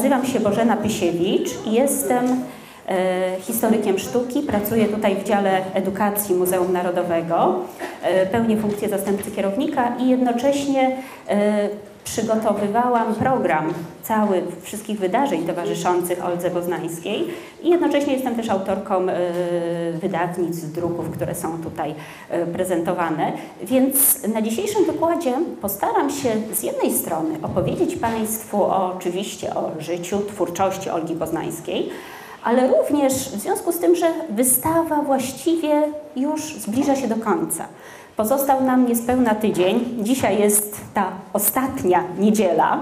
nazywam się Bożena Pysiewicz i jestem e, historykiem sztuki. Pracuję tutaj w dziale edukacji Muzeum Narodowego. E, pełnię funkcję zastępcy kierownika i jednocześnie e, przygotowywałam program cały wszystkich wydarzeń towarzyszących Oldze Boznańskiej i jednocześnie jestem też autorką y, wydawnictw, druków, które są tutaj y, prezentowane. Więc na dzisiejszym wykładzie postaram się z jednej strony opowiedzieć Państwu o, oczywiście o życiu, twórczości Olgi Boznańskiej, ale również w związku z tym, że wystawa właściwie już zbliża się do końca. Pozostał nam niespełna tydzień. Dzisiaj jest ta ostatnia niedziela,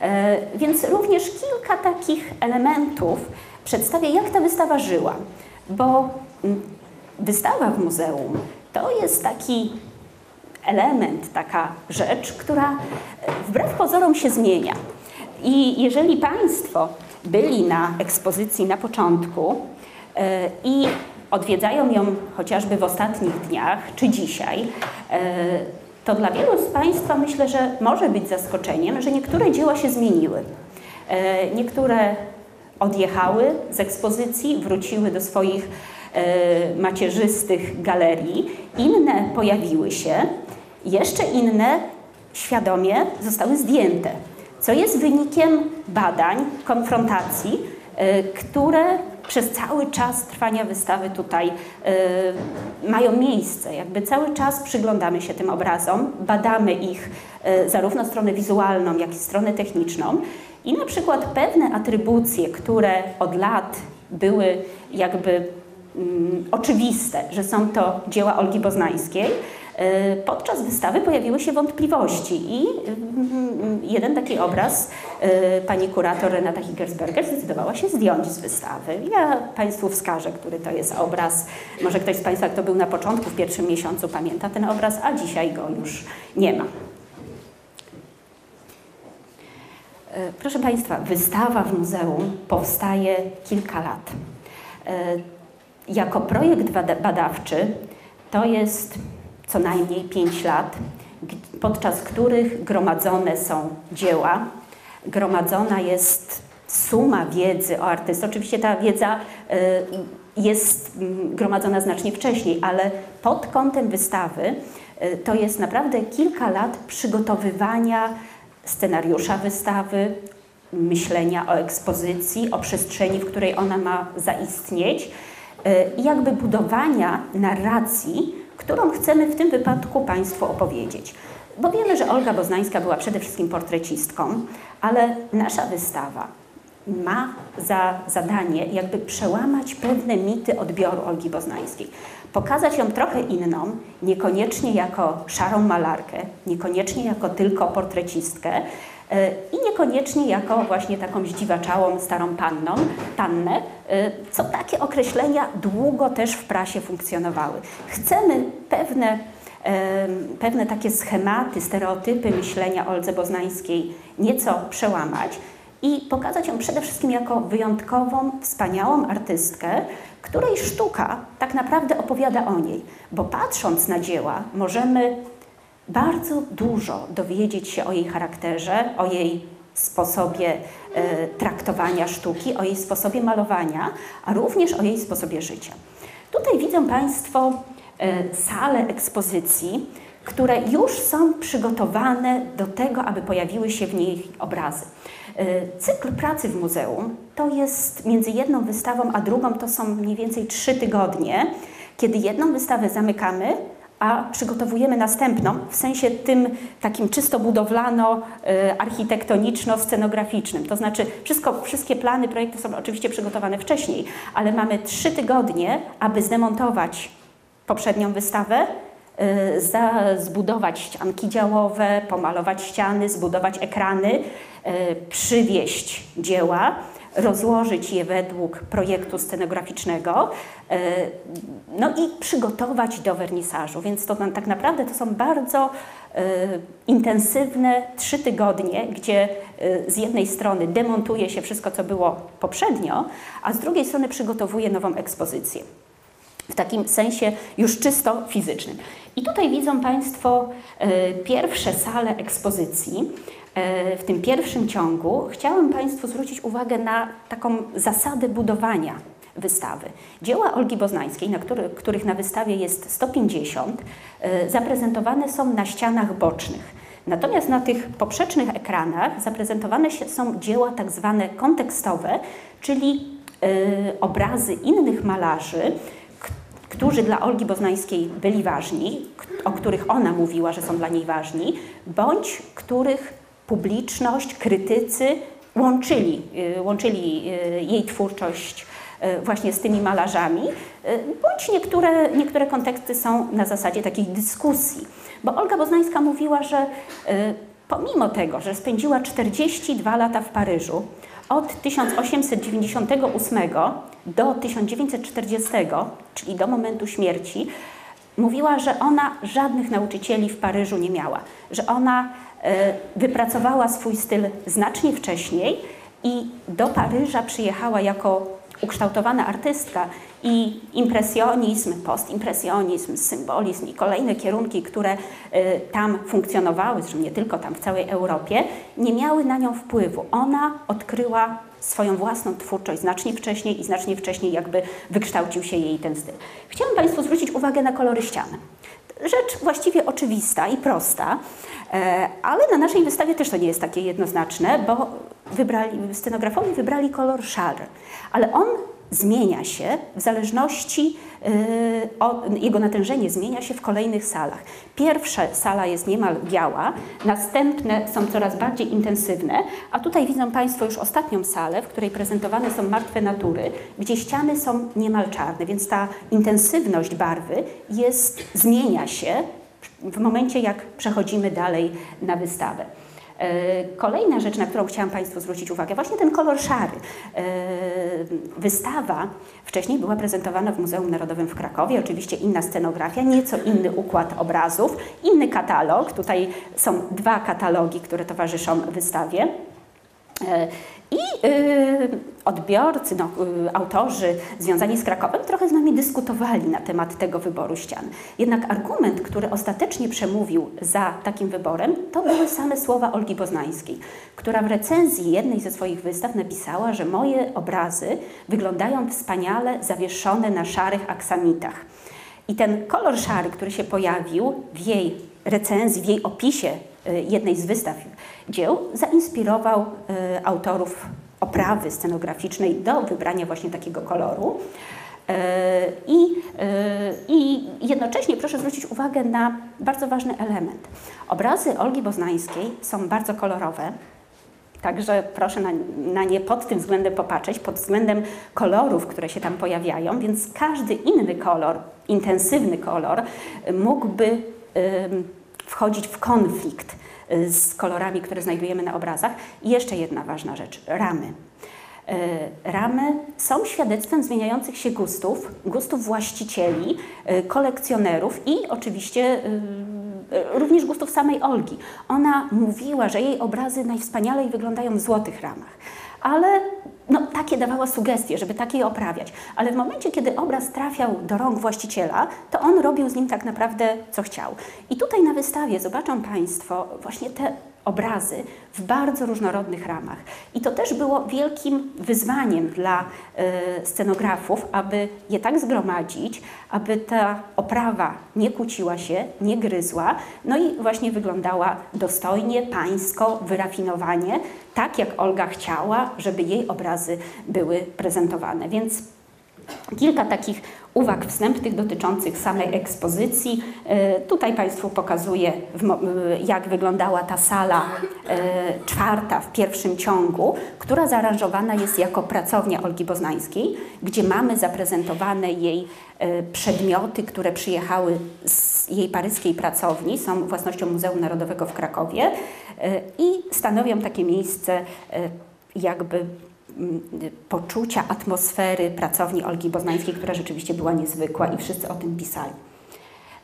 e, więc również kilka takich elementów przedstawię, jak ta wystawa żyła. Bo mm, wystawa w muzeum to jest taki element, taka rzecz, która e, wbrew pozorom się zmienia. I jeżeli Państwo byli na ekspozycji na początku e, i odwiedzają ją chociażby w ostatnich dniach czy dzisiaj, e, to dla wielu z Państwa myślę, że może być zaskoczeniem, że niektóre dzieła się zmieniły. E, niektóre odjechały z ekspozycji, wróciły do swoich e, macierzystych galerii, inne pojawiły się, jeszcze inne świadomie zostały zdjęte, co jest wynikiem badań, konfrontacji, które przez cały czas trwania wystawy tutaj y, mają miejsce. Jakby cały czas przyglądamy się tym obrazom, badamy ich y, zarówno stronę wizualną, jak i stronę techniczną i na przykład pewne atrybucje, które od lat były jakby mm, oczywiste, że są to dzieła Olgi Poznańskiej, E, podczas wystawy pojawiły się wątpliwości i mm, jeden taki obraz e, pani kurator Renata Higgersberger zdecydowała się zdjąć z wystawy. Ja Państwu wskażę, który to jest obraz. Może ktoś z Państwa, kto był na początku, w pierwszym miesiącu pamięta ten obraz, a dzisiaj go już nie ma. E, proszę Państwa, wystawa w muzeum powstaje kilka lat. Jako projekt badawczy to jest co najmniej 5 lat, podczas których gromadzone są dzieła, gromadzona jest suma wiedzy o artystach. Oczywiście ta wiedza y, jest mm, gromadzona znacznie wcześniej, ale pod kątem wystawy y, to jest naprawdę kilka lat przygotowywania scenariusza wystawy, myślenia o ekspozycji, o przestrzeni, w której ona ma zaistnieć y, i jakby budowania narracji, którą chcemy w tym wypadku Państwu opowiedzieć. Bo wiemy, że Olga Boznańska była przede wszystkim portrecistką, ale nasza wystawa ma za zadanie jakby przełamać pewne mity odbioru Olgi Boznańskiej. Pokazać ją trochę inną, niekoniecznie jako szarą malarkę, niekoniecznie jako tylko portrecistkę, i niekoniecznie jako właśnie taką zdziwaczałą starą panną, pannę, e, co takie określenia długo też w prasie funkcjonowały. Chcemy pewne, pewne takie schematy, stereotypy myślenia Oldze Boznańskiej nieco przełamać i pokazać ją przede wszystkim jako wyjątkową, wspaniałą artystkę, której sztuka tak naprawdę opowiada o niej. Bo patrząc na dzieła, możemy bardzo dużo dowiedzieć się o jej charakterze, o jej sposobie e, traktowania sztuki, o jej sposobie malowania, a również o jej sposobie życia. Tutaj widzą Państwo e, salę ekspozycji, które już są przygotowane do tego, aby pojawiły się w niej obrazy. E, cykl pracy w muzeum to jest między jedną wystawą a drugą to są mniej więcej trzy tygodnie, kiedy jedną wystawę zamykamy, a przygotowujemy następną w sensie tym takim czysto budowlano-architektoniczno-scenograficznym. To znaczy wszystko, wszystkie plany, projekty są oczywiście przygotowane wcześniej, ale mamy trzy tygodnie, aby zdemontować poprzednią wystawę, y, zbudować ścianki działowe, pomalować ściany, zbudować ekrany, y, przywieźć dzieła, rozłożyć je według projektu scenograficznego, e, no i przygotować do wernisażu. Więc to tak naprawdę to są bardzo e, intensywne trzy tygodnie, gdzie e, z jednej strony demontuje się wszystko, co było poprzednio, a z drugiej strony przygotowuje nową ekspozycję. W takim sensie już czysto fizycznym. I tutaj widzą Państwo pierwsze sale ekspozycji. W tym pierwszym ciągu chciałam Państwu zwrócić uwagę na taką zasadę budowania wystawy. Dzieła Olgi Boznańskiej, na który, których na wystawie jest 150, zaprezentowane są na ścianach bocznych. Natomiast na tych poprzecznych ekranach zaprezentowane są dzieła tak zwane kontekstowe, czyli obrazy innych malarzy, którzy dla Olgi Boznańskiej byli ważni, o których ona mówiła, że są dla niej ważni, bądź których publiczność, krytycy łączyli, y, łączyli y, jej twórczość y, właśnie z tymi malarzami, bądź niektóre, niektóre konteksty są na zasadzie takiej dyskusji. Bo Olga Boznańska mówiła, że pomimo tego, że spędziła 42 lata w Paryżu, od 1898 do 1940, czyli do momentu śmierci, mówiła, że ona żadnych nauczycieli w Paryżu nie miała, że ona wypracowała swój styl znacznie wcześniej i do Paryża przyjechała jako ukształtowana artystka i impresjonizm, postimpresjonizm, symbolizm i kolejne kierunki, które y, tam funkcjonowały, zresztą nie tylko tam, w całej Europie, nie miały na nią wpływu. Ona odkryła swoją własną twórczość znacznie wcześniej i znacznie wcześniej jakby wykształcił się jej ten styl. Chciałam Państwu zwrócić uwagę na kolory ściany. Rzecz właściwie oczywista i prosta, e, ale na naszej wystawie też to nie jest takie jednoznaczne, bo wybrali, scenografowie wybrali kolor szary, ale on zmienia się w zależności, yy, jego natężenie zmienia się w kolejnych salach. Pierwsza sala jest niemal biała, następne są coraz bardziej intensywne, a tutaj widzą Państwo już ostatnią salę, w której prezentowane są martwe natury, gdzie ściany są niemal czarne, więc ta intensywność barwy jest, zmienia się w momencie, jak przechodzimy dalej na wystawę. E, kolejna rzecz, na którą chciałam Państwu zwrócić uwagę, właśnie ten kolor szary. E, wystawa wcześniej była prezentowana w Muzeum Narodowym w Krakowie, oczywiście inna scenografia, nieco inny układ obrazów, inny katalog. Tutaj są dwa katalogi, które towarzyszą wystawie. I y, odbiorcy, no, y, autorzy związani z Krakowem trochę z nami dyskutowali na temat tego wyboru ścian. Jednak argument, który ostatecznie przemówił za takim wyborem, to były same słowa Olgi Boznańskiej, która w recenzji jednej ze swoich wystaw napisała, że moje obrazy wyglądają wspaniale zawieszone na szarych aksamitach. I ten kolor szary, który się pojawił w jej recenzji, w jej opisie jednej z wystaw dzieł, zainspirował y, autorów oprawy scenograficznej do wybrania właśnie takiego koloru. Y, I, I jednocześnie proszę zwrócić uwagę na bardzo ważny element. Obrazy Olgi Boznańskiej są bardzo kolorowe, Także proszę na, na, nie pod tym względem popatrzeć, pod względem kolorów, które się tam pojawiają, więc każdy inny kolor, intensywny kolor, mógłby wchodzić w konflikt y, z kolorami, które znajdujemy na obrazach. I jeszcze jedna ważna rzecz ramy. Y, ramy są świadectwem zmieniających się gustów, gustów właścicieli, y, kolekcjonerów i oczywiście również gustów samej Olgi. Ona mówiła, że jej obrazy najwspanialej wyglądają w złotych ramach, ale no, takie dawała sugestie, żeby takie oprawiać. Ale w momencie, kiedy obraz trafiał do rąk właściciela, to on robił z nim tak naprawdę, co chciał. I tutaj na wystawie zobaczą Państwo właśnie te obrazy w bardzo różnorodnych ramach. I to też było wielkim wyzwaniem dla y, scenografów, aby je tak zgromadzić, aby ta oprawa nie kłóciła się, nie gryzła, no i właśnie wyglądała dostojnie, pańsko, wyrafinowanie, tak jak Olga chciała, żeby jej obrazy były prezentowane. Więc kilka takich uwag wstępnych dotyczących samej ekspozycji. E, tutaj Państwu pokazuję, jak wyglądała ta sala e, czwarta w pierwszym ciągu, która zaaranżowana jest jako pracownia Olgi Boznańskiej, gdzie mamy zaprezentowane jej e, przedmioty, które przyjechały z jej paryskiej pracowni, są własnością Muzeum Narodowego w Krakowie i stanowią takie miejsce jakby poczucia atmosfery pracowni Olgi Boznańskiej, która rzeczywiście była niezwykła i wszyscy o tym pisali.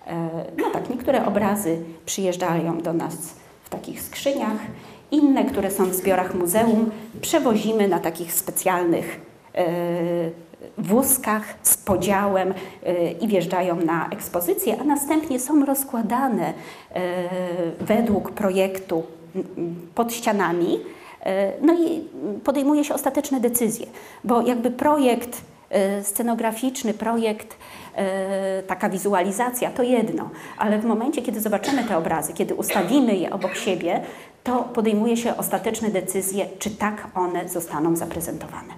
E, no tak, niektóre obrazy przyjeżdżają do nas w takich skrzyniach, inne, które są w zbiorach muzeum, przewozimy na takich specjalnych e, wózkach z podziałem e, i wjeżdżają na ekspozycję, a następnie są rozkładane według projektu pod ścianami. No i podejmuje się ostateczne decyzje, bo jakby projekt scenograficzny, projekt taka wizualizacja to jedno, ale w momencie, kiedy zobaczymy te obrazy, kiedy ustawimy je obok siebie, to podejmuje się ostateczne decyzje, czy tak one zostaną zaprezentowane.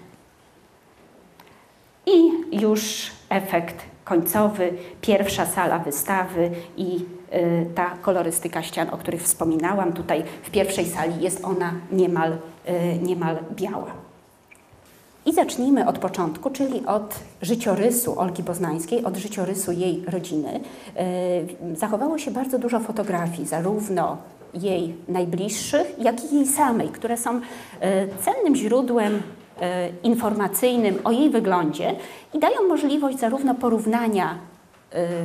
I już efekt końcowy, pierwsza sala wystawy i ta kolorystyka ścian, o których wspominałam. Tutaj w pierwszej sali jest ona niemal, y, niemal biała. I zacznijmy od początku, czyli od życiorysu Olgi Boznańskiej, od życiorysu jej rodziny. Y, zachowało się bardzo dużo fotografii, zarówno jej najbliższych, jak i jej samej, które są cennym źródłem informacyjnym o jej wyglądzie i dają możliwość zarówno porównania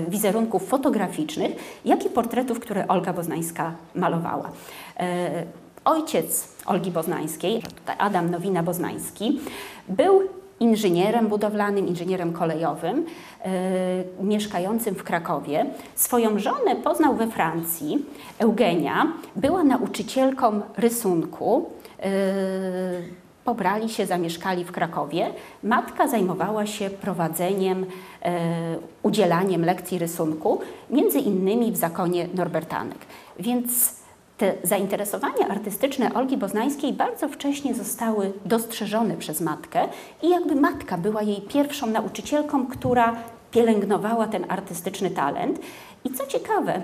wizerunków fotograficznych, jak i portretów, które Olga Boznańska malowała. E, ojciec Olgi Boznańskiej, Adam Nowina-Boznański, był inżynierem budowlanym, inżynierem kolejowym, mieszkającym w Krakowie. Swoją żonę poznał we Francji. Eugenia była nauczycielką rysunku pobrali się, zamieszkali w Krakowie. Matka zajmowała się prowadzeniem, e, udzielaniem lekcji rysunku, między innymi w zakonie Norbertanek. Więc te zainteresowania artystyczne Olgi Boznańskiej bardzo wcześnie zostały dostrzeżone przez matkę i jakby matka była jej pierwszą nauczycielką, która pielęgnowała ten artystyczny talent. I co ciekawe,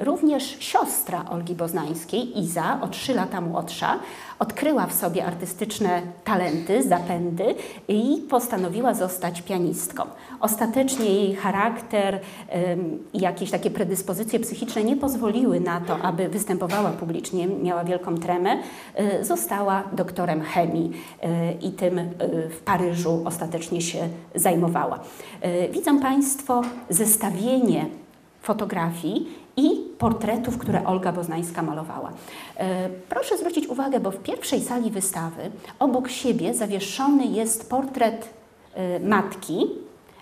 również siostra Olgi Boznańskiej, Iza, o trzy lata młodsza, odkryła w sobie artystyczne talenty, zapędy i postanowiła zostać pianistką. Ostatecznie jej charakter i jakieś takie predyspozycje psychiczne nie pozwoliły na to, aby występowała publicznie, miała wielką tremę. E, została doktorem chemii e, i tym w Paryżu ostatecznie się zajmowała. Widzą Państwo zestawienie fotografii i portretów, które Olga Boznańska malowała. E, proszę zwrócić uwagę, bo w pierwszej sali wystawy obok siebie zawieszony jest portret e, matki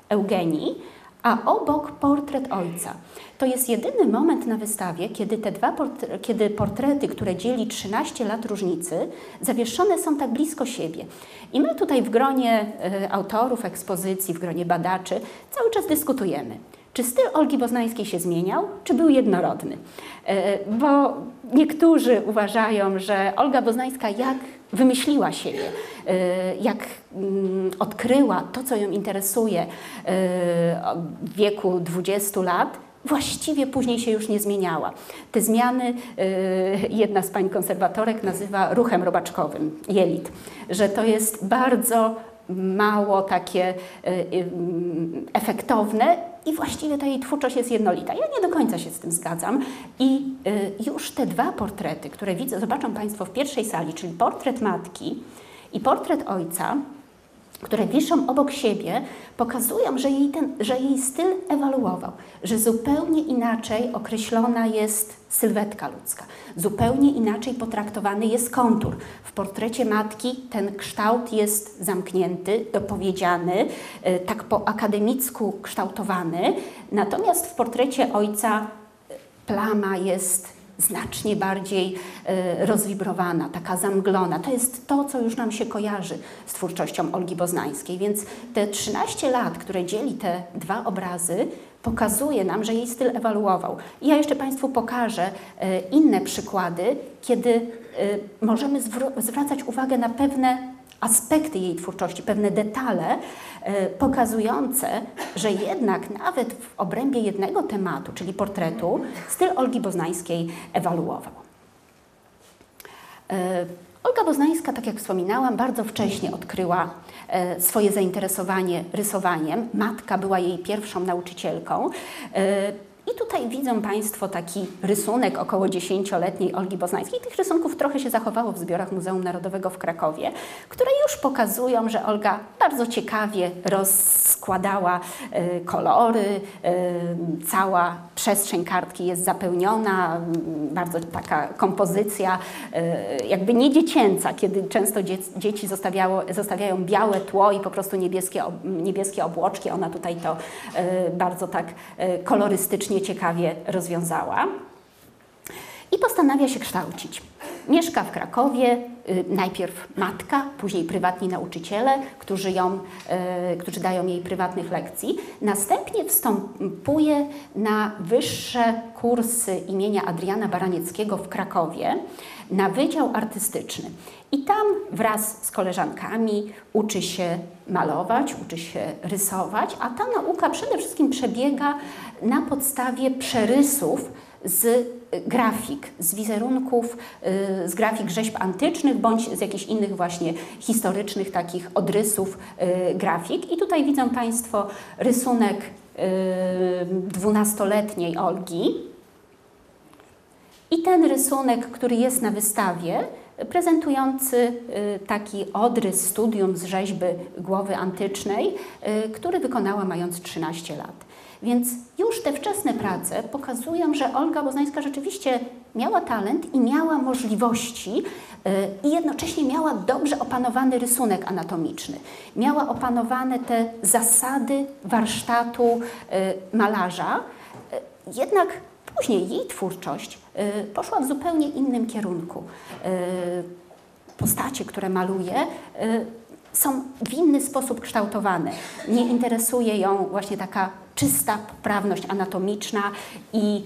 Eugenii, a obok portret ojca. To jest jedyny moment na wystawie, kiedy te dwa portrety, kiedy portrety, które dzieli 13 lat różnicy, zawieszone są tak blisko siebie. I my tutaj w gronie e, autorów ekspozycji, w gronie badaczy cały czas dyskutujemy. Czy styl Olgi Boznańskiej się zmieniał, czy był jednorodny? E, bo niektórzy uważają, że Olga Boznańska jak wymyśliła siebie, e, jak mm, odkryła to, co ją interesuje e, w wieku 20 lat, właściwie później się już nie zmieniała. Te zmiany jedna z pań konserwatorek nazywa ruchem robaczkowym, jelit, że to jest bardzo mało takie efektowne i właściwie ta jej twórczość jest jednolita. Ja nie do końca się z tym zgadzam i y, już te dwa portrety, które widzę, zobaczą Państwo w pierwszej sali, czyli portret matki i portret ojca, które wiszą obok siebie, pokazują, że jej, ten, że jej styl ewaluował, że zupełnie inaczej określona jest sylwetka ludzka, zupełnie inaczej potraktowany jest kontur. W portrecie matki ten kształt jest zamknięty, dopowiedziany, e, tak po akademicku kształtowany, natomiast w portrecie ojca plama jest znacznie bardziej e, rozwibrowana, taka zamglona. To jest to, co już nam się kojarzy z twórczością Olgi Boznańskiej. Więc te 13 lat, które dzieli te dwa obrazy, pokazuje nam, że jej styl ewaluował. I ja jeszcze Państwu pokażę e, inne przykłady, kiedy e, możemy zwracać uwagę na pewne aspekty jej twórczości, pewne detale e, pokazujące, że jednak nawet w obrębie jednego tematu, czyli portretu, styl Olgi Boznańskiej ewaluował. E, Olga Boznańska, tak jak wspominałam, bardzo wcześnie odkryła e, swoje zainteresowanie rysowaniem. Matka była jej pierwszą nauczycielką. I tutaj widzą Państwo taki rysunek około dziesięcioletniej Olgi Boznańskiej. Tych rysunków trochę się zachowało w zbiorach Muzeum Narodowego w Krakowie, które już pokazują, że Olga bardzo ciekawie rozkładała y, kolory, y, cała przestrzeń kartki jest zapełniona, bardzo taka kompozycja y, jakby nie dziecięca, kiedy często dzieci zostawiają białe tło i po prostu niebieskie, niebieskie obłoczki. Ona tutaj to bardzo tak kolorystycznie ciekawie rozwiązała. i postanawia się kształcić. Mieszka w Krakowie, y, najpierw matka, później prywatni nauczyciele, którzy, ją, y, którzy dają jej prywatnych lekcji. Następnie wstępuje na wyższe kursy imienia Adriana Baranieckiego w Krakowie na Wydział Artystyczny. I tam wraz z koleżankami uczy się malować, uczy się rysować, a ta nauka przede wszystkim przebiega na podstawie przerysów z grafik, z wizerunków, y, z grafik rzeźb antycznych bądź z jakichś innych właśnie historycznych takich odrysów y, grafik. I tutaj widzą Państwo rysunek y, dwunastoletniej Olgi. I ten rysunek, który jest na wystawie, prezentujący taki odrys studium z rzeźby głowy antycznej, który wykonała mając 13 lat. Więc już te wczesne prace pokazują, że Olga Boznańska rzeczywiście miała talent i miała możliwości y, i jednocześnie miała dobrze opanowany rysunek anatomiczny. Miała opanowane te zasady warsztatu y, malarza. Y, jednak później jej twórczość poszła w zupełnie innym kierunku. Postacie, które maluje, są w inny sposób kształtowane. Nie interesuje ją właśnie taka czysta poprawność anatomiczna i,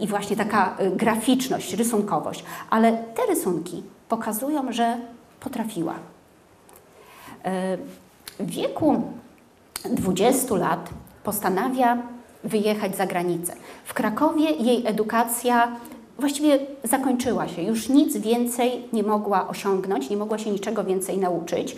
i właśnie taka y, graficzność, rysunkowość. Ale te rysunki pokazują, że potrafiła. W wieku 20 lat postanawia wyjechać za granicę. W Krakowie jej edukacja właściwie zakończyła się. Już nic więcej nie mogła osiągnąć, nie mogła się niczego więcej nauczyć y,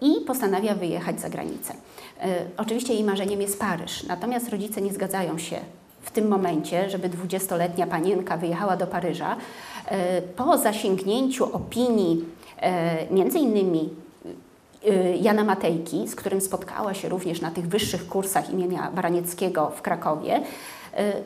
i postanawia wyjechać za granicę. E, oczywiście jej marzeniem jest Paryż, natomiast rodzice nie zgadzają się w tym momencie, żeby dwudziestoletnia panienka wyjechała do Paryża. E, po zasięgnięciu opinii e, między innymi Jana Matejki, z którym spotkała się również na tych wyższych kursach imienia Baranieckiego w Krakowie,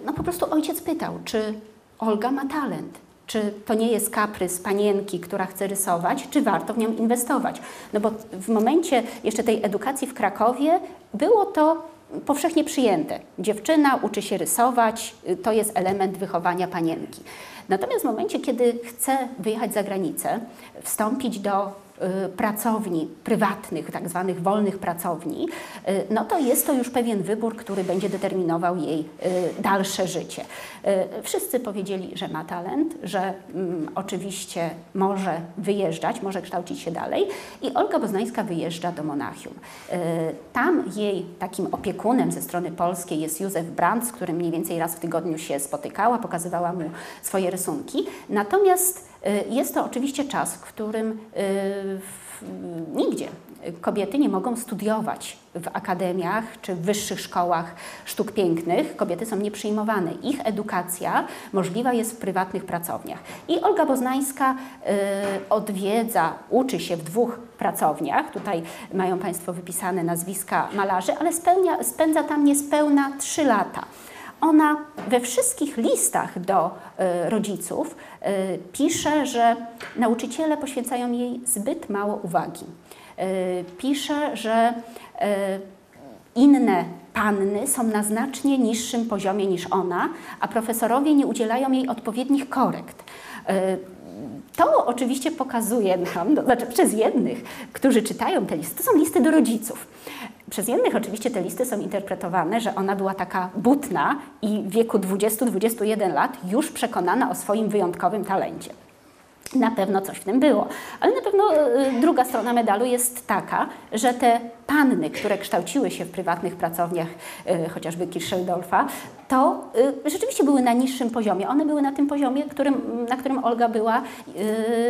no po prostu ojciec pytał, czy Olga ma talent, czy to nie jest kaprys panienki, która chce rysować, czy warto w nią inwestować. No bo w momencie jeszcze tej edukacji w Krakowie było to powszechnie przyjęte. Dziewczyna uczy się rysować, to jest element wychowania panienki. Natomiast w momencie, kiedy chce wyjechać za granicę, wstąpić do Y, pracowni prywatnych, tak zwanych wolnych pracowni, y, no to jest to już pewien wybór, który będzie determinował jej y, dalsze życie. Wszyscy powiedzieli, że ma talent, że mm, oczywiście może wyjeżdżać, może kształcić się dalej i Olga Boznańska wyjeżdża do Monachium. Tam jej takim opiekunem ze strony polskiej jest Józef Brandt, z którym mniej więcej raz w tygodniu się spotykała, pokazywała mu swoje rysunki. Natomiast Y, jest to oczywiście czas, w którym y, nigdzie kobiety nie mogą studiować w akademiach czy w wyższych szkołach sztuk pięknych. Kobiety są nieprzyjmowane. Ich edukacja możliwa jest w prywatnych pracowniach. I Olga Boznańska y, odwiedza, uczy się w dwóch pracowniach. Tutaj mają Państwo wypisane nazwiska malarzy, ale spełnia, spędza tam niespełna trzy lata. Ona we wszystkich listach do e, rodziców e, pisze, że nauczyciele poświęcają jej zbyt mało uwagi. E, pisze, że inne panny są na znacznie niższym poziomie niż ona, a profesorowie nie udzielają jej odpowiednich korekt. To oczywiście pokazuje nam, no, znaczy przez jednych, którzy czytają te listy, to są listy do rodziców. Przez jednych oczywiście te listy są interpretowane, że ona była taka butna i w wieku 20-21 lat już przekonana o swoim wyjątkowym talencie. Na pewno coś w tym było, ale na pewno y, druga strona medalu jest taka, że te panny, które kształciły się w prywatnych pracowniach, y, chociażby Kirscheldorfa, to rzeczywiście były na niższym poziomie. One były na tym poziomie, którym, na którym Olga była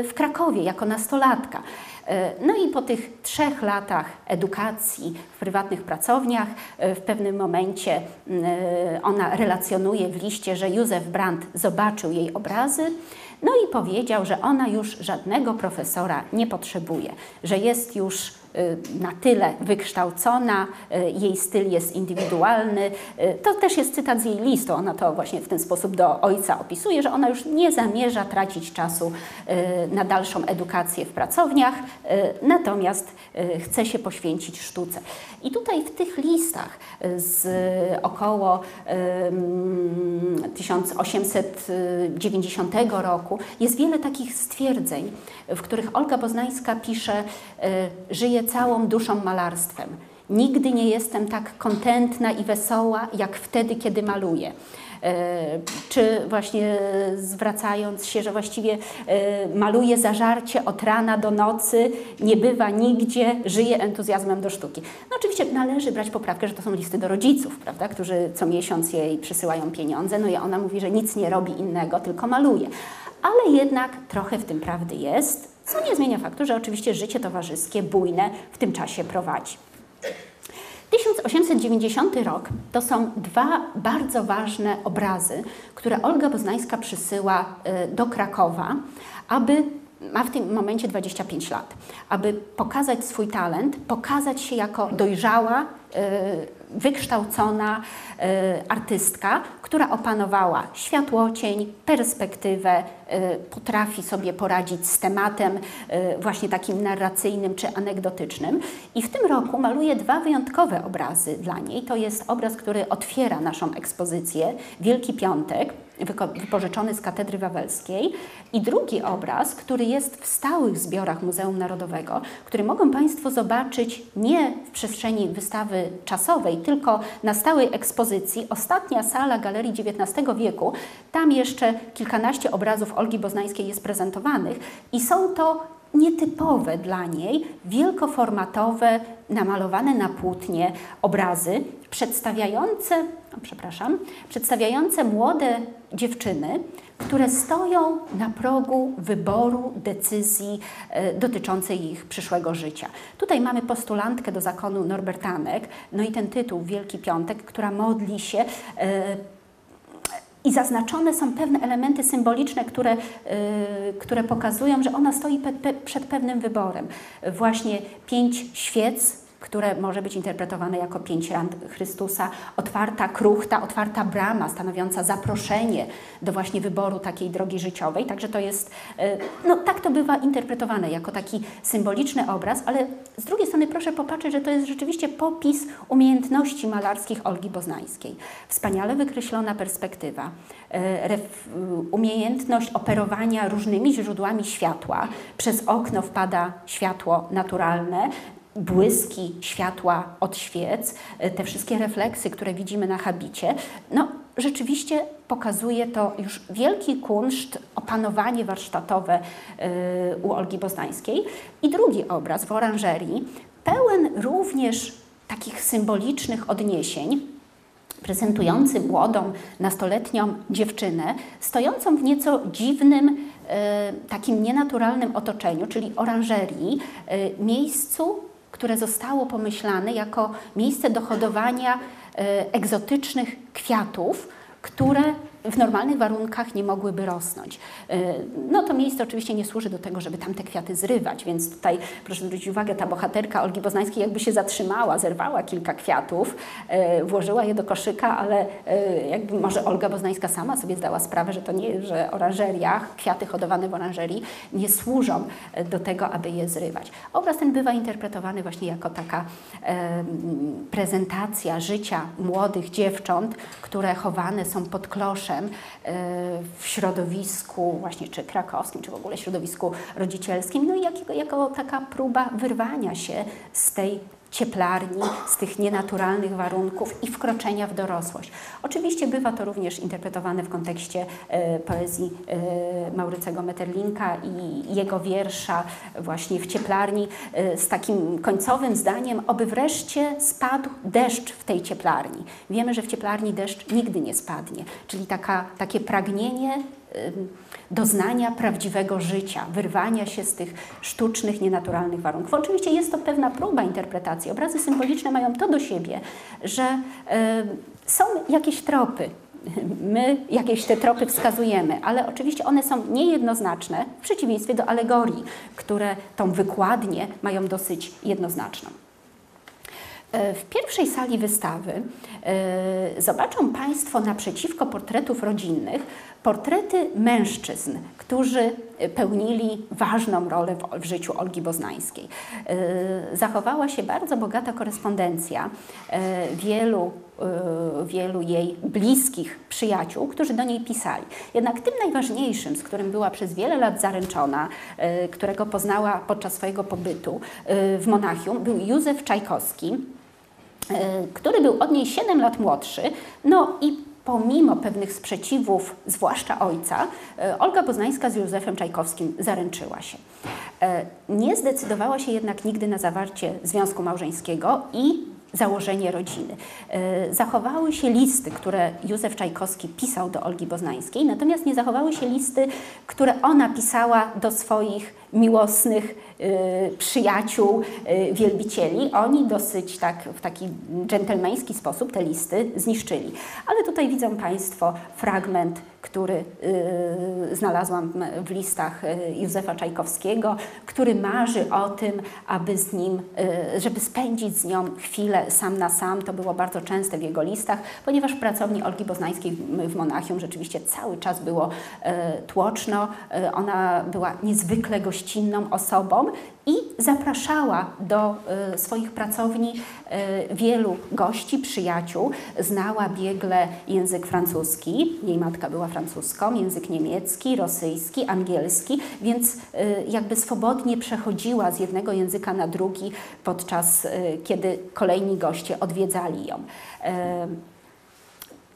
w Krakowie jako nastolatka. No i po tych trzech latach edukacji w prywatnych pracowniach, w pewnym momencie ona relacjonuje w liście, że Józef Brandt zobaczył jej obrazy, no i powiedział, że ona już żadnego profesora nie potrzebuje, że jest już na tyle wykształcona, jej styl jest indywidualny. To też jest cytat z jej listu. Ona to właśnie w ten sposób do ojca opisuje, że ona już nie zamierza tracić czasu na dalszą edukację w pracowniach, natomiast chce się poświęcić sztuce. I tutaj w tych listach z około 1890 roku jest wiele takich stwierdzeń, w których Olga Boznańska pisze: e, Żyję całą duszą malarstwem. Nigdy nie jestem tak kontentna i wesoła, jak wtedy, kiedy maluję. E, czy właśnie zwracając się, że właściwie e, maluje zażarcie od rana do nocy, nie bywa nigdzie, żyje entuzjazmem do sztuki. No oczywiście należy brać poprawkę, że to są listy do rodziców, prawda, którzy co miesiąc jej przysyłają pieniądze, no i ona mówi, że nic nie robi innego, tylko maluje. Ale jednak trochę w tym prawdy jest, co nie zmienia faktu, że oczywiście życie towarzyskie, bujne w tym czasie prowadzi. 1890 rok to są dwa bardzo ważne obrazy, które Olga Boznańska przysyła y, do Krakowa, aby ma w tym momencie 25 lat, aby pokazać swój talent, pokazać się jako dojrzała, y, wykształcona artystka, która opanowała światłocień, perspektywę, e, potrafi sobie poradzić z tematem e, właśnie takim narracyjnym czy anegdotycznym. I w tym roku maluje dwa wyjątkowe obrazy dla niej. To jest obraz, który otwiera naszą ekspozycję, Wielki Piątek, wypożyczony z Katedry Wawelskiej i drugi obraz, który jest w stałych zbiorach Muzeum Narodowego, który mogą Państwo zobaczyć nie w przestrzeni wystawy czasowej, tylko na stałej ekspozycji. Ostatnia sala Galerii XIX wieku, tam jeszcze kilkanaście obrazów Olgi Boznańskiej jest prezentowanych i są to nietypowe dla niej, wielkoformatowe, namalowane na płótnie obrazy przedstawiające, przepraszam, przedstawiające młode dziewczyny, które stoją na progu wyboru decyzji e, dotyczącej ich przyszłego życia. Tutaj mamy postulantkę do zakonu Norbertanek, no i ten tytuł Wielki Piątek, która modli się e, i zaznaczone są pewne elementy symboliczne, które, yy, które pokazują, że ona stoi pe, pe, przed pewnym wyborem. Właśnie pięć świec które może być interpretowane jako pięć ran Chrystusa, otwarta kruchta, otwarta brama stanowiąca zaproszenie do właśnie wyboru takiej drogi życiowej. Także to jest, e, no tak to bywa interpretowane jako taki symboliczny obraz, ale z drugiej strony proszę popatrzeć, że to jest rzeczywiście popis umiejętności malarskich Olgi Boznańskiej. Wspaniale wykreślona perspektywa, e, umiejętność operowania różnymi źródłami światła. Przez okno wpada światło naturalne, błyski światła od świec, e, te wszystkie refleksy, które widzimy na habicie, no rzeczywiście pokazuje to już wielki kunszt, opanowanie warsztatowe e, u Olgi Boznańskiej. I drugi obraz w oranżerii, pełen również takich symbolicznych odniesień, prezentujący młodą, nastoletnią dziewczynę, stojącą w nieco dziwnym, e, takim nienaturalnym otoczeniu, czyli oranżerii, miejscu, które zostało pomyślane jako miejsce do hodowania e, egzotycznych kwiatów, które w normalnych warunkach nie mogłyby rosnąć. E, no to miejsce oczywiście nie służy do tego, żeby tam te kwiaty zrywać, więc tutaj proszę zwrócić uwagę, ta bohaterka Olgi Boznańskiej jakby się zatrzymała, zerwała kilka kwiatów, e, włożyła je do koszyka, ale e, jakby może Olga Boznańska sama sobie zdała sprawę, że to nie, że oranżeria, kwiaty hodowane w oranżerii nie służą do tego, aby je zrywać. Obraz ten bywa interpretowany właśnie jako taka prezentacja życia młodych dziewcząt, które chowane są pod kloszem E, w środowisku właśnie czy krakowskim, czy w ogóle środowisku rodzicielskim, no i jako, jako taka próba wyrwania się z tej cieplarni, z tych nienaturalnych warunków i wkroczenia w dorosłość. Oczywiście bywa to również interpretowane w kontekście e, poezji e, Maurycego Metterlinka i jego wiersza właśnie w cieplarni e, z takim końcowym zdaniem, oby wreszcie spadł deszcz w tej cieplarni. Wiemy, że w cieplarni deszcz nigdy nie spadnie, czyli taka, takie pragnienie doznania prawdziwego życia, wyrwania się z tych sztucznych, nienaturalnych warunków. Oczywiście jest to pewna próba interpretacji. Obrazy symboliczne mają to do siebie, że są jakieś tropy, my jakieś te tropy wskazujemy, ale oczywiście one są niejednoznaczne w przeciwieństwie do alegorii, które tą wykładnię mają dosyć jednoznaczną. E, w pierwszej sali wystawy e, zobaczą Państwo naprzeciwko portretów rodzinnych portrety mężczyzn, którzy pełnili ważną rolę w, życiu Olgi Boznańskiej. E, zachowała się bardzo bogata korespondencja wielu, wielu jej bliskich przyjaciół, którzy do niej pisali. Jednak tym najważniejszym, z którym była przez wiele lat zaręczona, którego poznała podczas swojego pobytu w Monachium, był Józef Czajkowski, E, który był od niej 7 lat młodszy, no i pomimo pewnych sprzeciwów, zwłaszcza ojca, e, Olga Poznańska z Józefem Czajkowskim zaręczyła się. E, nie zdecydowała się jednak nigdy na zawarcie związku małżeńskiego i założenie rodziny. Zachowały się listy, które Józef Czajkowski pisał do Olgi Boznańskiej, natomiast nie zachowały się listy, które ona pisała do swoich miłosnych przyjaciół, y, wielbicieli. Oni dosyć tak w taki dżentelmeński sposób te listy zniszczyli. Ale tutaj widzą Państwo fragment, który y, znalazłam w listach Józefa Czajkowskiego, który marzy o tym, aby z nim, żeby spędzić z nią chwilę sam na sam. To było bardzo częste w jego listach, ponieważ w pracowni Olgi Boznańskiej w Monachium rzeczywiście cały czas było tłoczno. Ona była niezwykle gościnną osobą i zapraszała do y, swoich pracowni y, wielu gości, przyjaciół. Znała biegle język francuski, jej matka była francuską, język niemiecki, rosyjski, angielski, więc y, jakby swobodnie przechodziła z jednego języka na drugi podczas kiedy kolejni goście odwiedzali ją.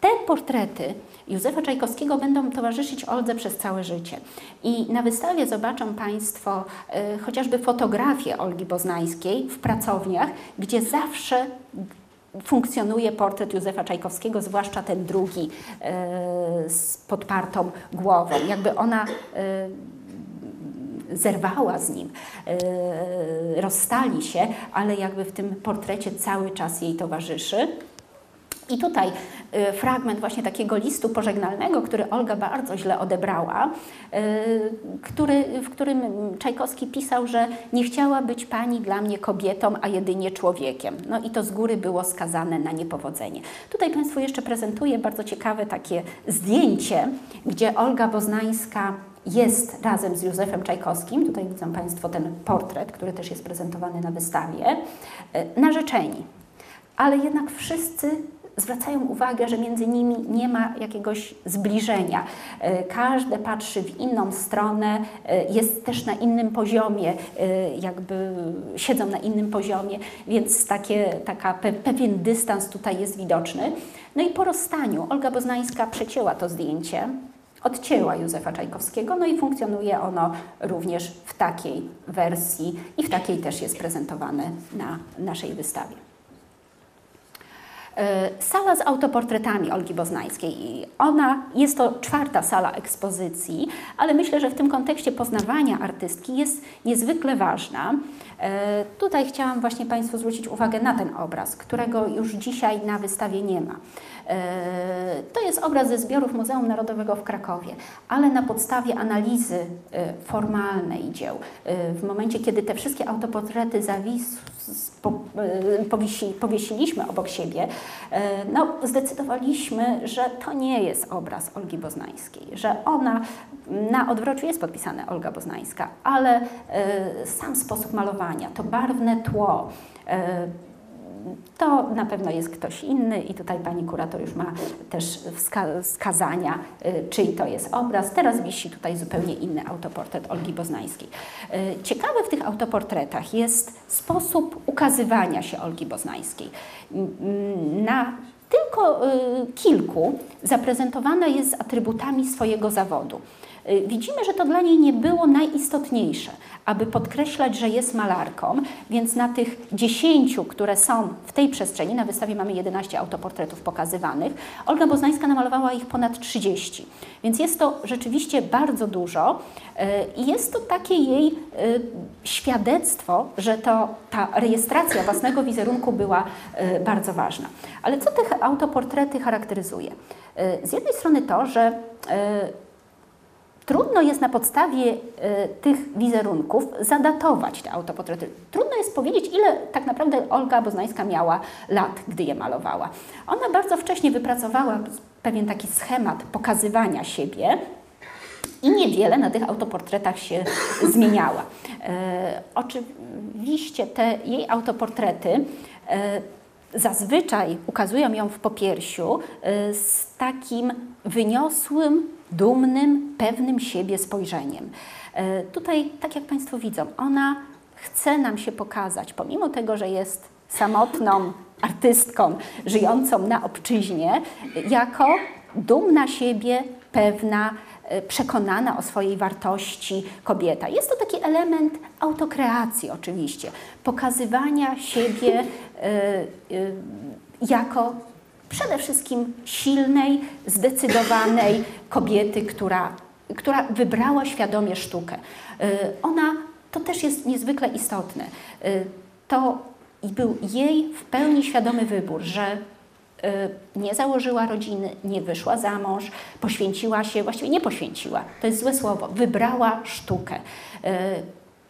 Te portrety Józefa Czajkowskiego będą towarzyszyć Oldze przez całe życie. I na wystawie zobaczą Państwo y, chociażby fotografie Olgi Boznańskiej w pracowniach, gdzie zawsze funkcjonuje portret Józefa Czajkowskiego, zwłaszcza ten drugi y, z podpartą głową. Jakby ona y, zerwała z nim, rozstali się, ale jakby w tym portrecie cały czas jej towarzyszy. I tutaj y, fragment właśnie takiego listu pożegnalnego, który Olga bardzo źle odebrała, y, który, w którym Czajkowski pisał, że nie chciała być pani dla mnie kobietą, a jedynie człowiekiem. No i to z góry było skazane na niepowodzenie. Tutaj Państwu jeszcze prezentuję bardzo ciekawe takie zdjęcie, gdzie Olga Boznańska jest razem z Józefem Czajkowskim, tutaj widzą Państwo ten portret, który też jest prezentowany na wystawie, y, narzeczeni. Ale jednak wszyscy zwracają uwagę, że między nimi nie ma jakiegoś zbliżenia. E, każde patrzy w inną stronę, e, jest też na innym poziomie, e, jakby siedzą na innym poziomie, więc takie, taka, pewien dystans tutaj jest widoczny. No i po rozstaniu Olga Boznańska przecięła to zdjęcie, odcięła Józefa Czajkowskiego, no i funkcjonuje ono również w takiej wersji i w takiej też jest prezentowane na naszej wystawie. E, sala z autoportretami Olgi Boznańskiej. Ona jest to czwarta sala ekspozycji, ale myślę, że w tym kontekście poznawania artystki jest niezwykle ważna. E, tutaj chciałam właśnie Państwu zwrócić uwagę na ten obraz, którego już dzisiaj na wystawie nie ma. E, to jest obraz ze zbiorów Muzeum Narodowego w Krakowie, ale na podstawie analizy formalnej dzieł, w momencie, kiedy te wszystkie autoportrety zawisły, powiesiliśmy obok siebie, e, no, zdecydowaliśmy, że to nie jest obraz Olgi Boznańskiej, że ona na odwrocie jest podpisane Olga Boznańska, ale e, sam sposób malowania, to barwne tło, to na pewno jest ktoś inny i tutaj pani kurator już ma też wskazania, y, czyj to jest obraz. Teraz wisi tutaj zupełnie inny autoportret Olgi Boznańskiej. Y, ciekawe w tych autoportretach jest sposób ukazywania się Olgi Boznańskiej. Na tylko y, kilku zaprezentowana jest z atrybutami swojego zawodu. widzimy, że to dla niej nie było najistotniejsze, aby podkreślać, że jest malarką, więc na tych dziesięciu, które są w tej przestrzeni, na wystawie mamy 11 autoportretów pokazywanych, Olga Boznańska namalowała ich ponad 30. Więc jest to rzeczywiście bardzo dużo i jest to takie jej świadectwo, że to ta rejestracja własnego wizerunku była bardzo ważna. Ale co te autoportrety charakteryzuje? Z jednej strony to, że Trudno jest na podstawie y, tych wizerunków zadatować te autoportrety. Trudno jest powiedzieć, ile tak naprawdę Olga Boznańska miała lat, gdy je malowała. Ona bardzo wcześnie wypracowała pewien taki schemat pokazywania siebie, i niewiele na tych autoportretach się zmieniała. E, oczywiście te jej autoportrety e, zazwyczaj ukazują ją w popiersiu z takim wyniosłym, dumnym, pewnym siebie spojrzeniem. E, tutaj, tak jak Państwo widzą, ona chce nam się pokazać, pomimo tego, że jest samotną artystką żyjącą na obczyźnie, jako dumna siebie, pewna, e, przekonana o swojej wartości kobieta. Jest to taki element autokreacji oczywiście, pokazywania siebie jako przede wszystkim silnej, zdecydowanej kobiety, która, która wybrała świadomie sztukę. Y, ona, to też jest niezwykle istotne, y, to był jej w pełni świadomy wybór, że y, nie założyła rodziny, nie wyszła za mąż, poświęciła się, właściwie nie poświęciła, to jest złe słowo, wybrała sztukę.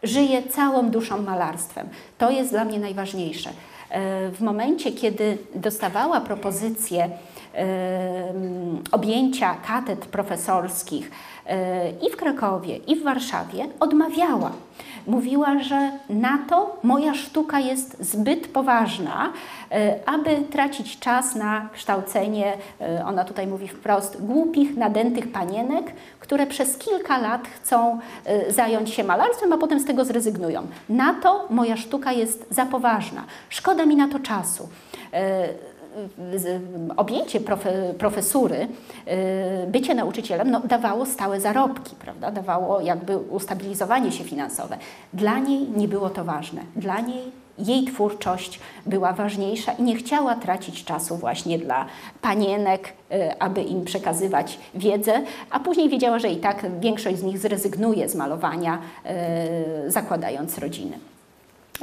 Żyje całą duszą malarstwem. To jest dla mnie najważniejsze. E, w momencie, kiedy dostawała propozycję objęcia katedr profesorskich e, i w Krakowie, i w Warszawie, odmawiała. Mówiła, że na to moja sztuka jest zbyt poważna, e, aby tracić czas na kształcenie, ona tutaj mówi wprost, głupich, nadętych panienek, które przez kilka lat chcą zająć się malarstwem, a potem z tego zrezygnują. Na to moja sztuka jest za poważna. Szkoda mi na to czasu objęcie profe, profesury, y, bycie nauczycielem no, dawało stałe zarobki, prawda? dawało jakby ustabilizowanie się finansowe. Dla niej nie było to ważne. Dla niej jej twórczość była ważniejsza i nie chciała tracić czasu właśnie dla panienek, y, aby im przekazywać wiedzę, a później wiedziała, że i tak większość z nich zrezygnuje z malowania, y, zakładając rodziny.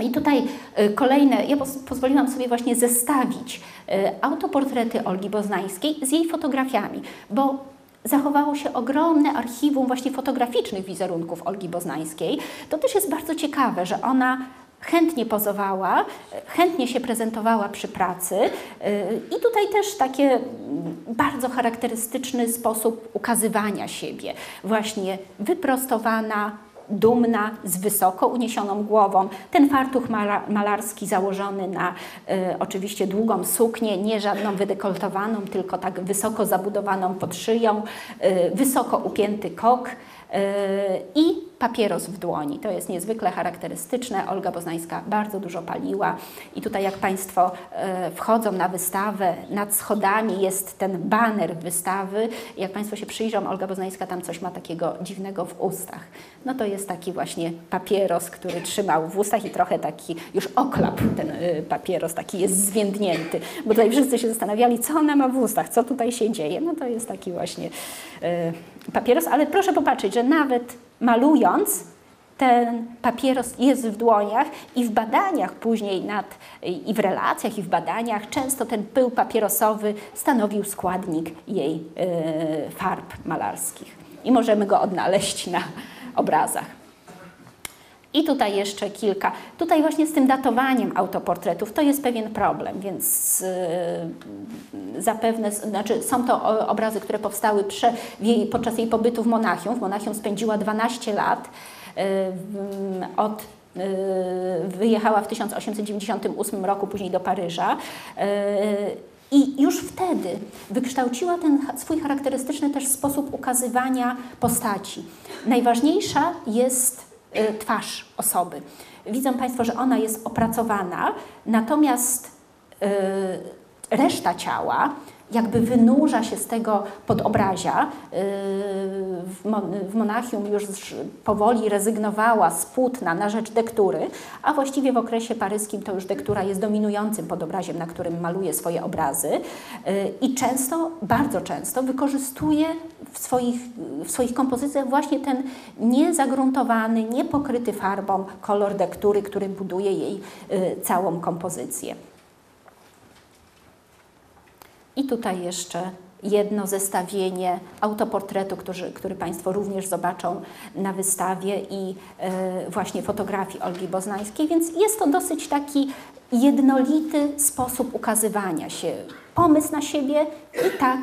I tutaj y, kolejne, ja pozwoliłam sobie właśnie zestawić y, autoportrety Olgi Boznańskiej z jej fotografiami, bo zachowało się ogromne archiwum właśnie fotograficznych wizerunków Olgi Boznańskiej. To też jest bardzo ciekawe, że ona chętnie pozowała, chętnie się prezentowała przy pracy y, i tutaj też taki bardzo charakterystyczny sposób ukazywania siebie, właśnie wyprostowana, dumna, z wysoko uniesioną głową. Ten fartuch malarski założony na y, oczywiście długą suknię, nie żadną wydekoltowaną, tylko tak wysoko zabudowaną pod szyją, y, wysoko upięty kok y, i papieros w dłoni. To jest niezwykle charakterystyczne. Olga Boznańska bardzo dużo paliła i tutaj jak Państwo e, wchodzą na wystawę, nad schodami jest ten baner wystawy. Jak Państwo się przyjrzą, Olga Boznańska tam coś ma takiego dziwnego w ustach. No to jest taki właśnie papieros, który trzymał w ustach i trochę taki już oklap ten e, papieros, taki jest zwiędnięty. Bo tutaj wszyscy się zastanawiali, co ona ma w ustach, co tutaj się dzieje. No to jest taki właśnie e, papieros, ale proszę popatrzeć, że nawet malując, ten papieros jest w dłoniach i w badaniach później nad, i w relacjach, i w badaniach często ten pył papierosowy stanowił składnik jej y, farb malarskich. I możemy go odnaleźć na obrazach. I tutaj jeszcze kilka. Tutaj właśnie z tym datowaniem autoportretów to jest pewien problem, więc yy, zapewne, znaczy są to obrazy, które powstały prze, jej, podczas jej pobytu w Monachium. W Monachium spędziła 12 lat. Yy, od yy, wyjechała w 1898 roku później do Paryża. I już wtedy wykształciła ten swój charakterystyczny też sposób ukazywania postaci. Najważniejsza jest Y, twarz osoby. Widzą Państwo, że ona jest opracowana, natomiast y, reszta ciała jakby wynurza się z tego podobrazia. W Monachium już powoli rezygnowała z płótna na rzecz dektury, a właściwie w okresie paryskim to już dektura jest dominującym podobraziem, na którym maluje swoje obrazy i często, bardzo często wykorzystuje w swoich, w swoich kompozycjach właśnie ten niezagruntowany, niepokryty farbą kolor dektury, który buduje jej całą kompozycję. I tutaj jeszcze jedno zestawienie autoportretu, który, który Państwo również zobaczą na wystawie i e, właśnie fotografii Olgi Boznańskiej, więc jest to dosyć taki jednolity sposób ukazywania się. Pomysł na siebie i tak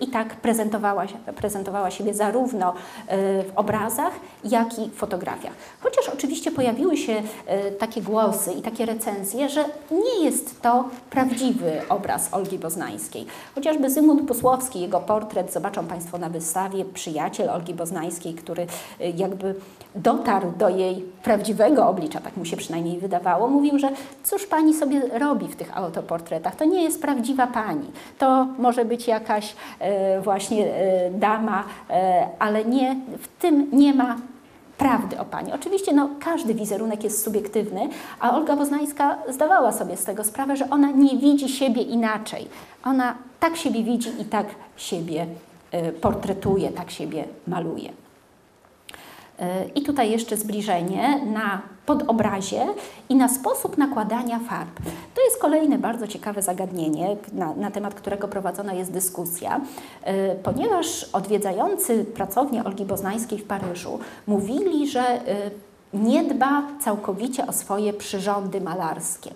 i tak prezentowała, prezentowała siebie zarówno e, w obrazach, jak i fotografiach. Chociaż oczywiście pojawiły się e, takie głosy i takie recenzje, że nie jest to prawdziwy obraz Olgi Boznańskiej. Chociażby Zygmunt Pusłowski, jego portret, zobaczą Państwo na wystawie, przyjaciel Olgi Boznańskiej, który e, jakby dotarł do jej prawdziwego oblicza, tak mu się przynajmniej wydawało, mówił, że cóż Pani sobie robi w tych autoportretach, to nie jest prawdziwa Pani, to może być jakaś właśnie e, dama, e, ale nie, w tym nie ma prawdy o Pani. Oczywiście no, każdy wizerunek jest subiektywny, a Olga Woznańska zdawała sobie z tego sprawę, że ona nie widzi siebie inaczej. Ona tak siebie widzi i tak siebie portretuje, tak siebie maluje. E, I tutaj jeszcze zbliżenie na podobrazie i na sposób nakładania farb. To jest kolejne bardzo ciekawe zagadnienie, na, na temat którego prowadzona jest dyskusja, e, ponieważ odwiedzający pracownię Olgi Boznańskiej w Paryżu mówili, że e, nie dba całkowicie o swoje przyrządy malarskie,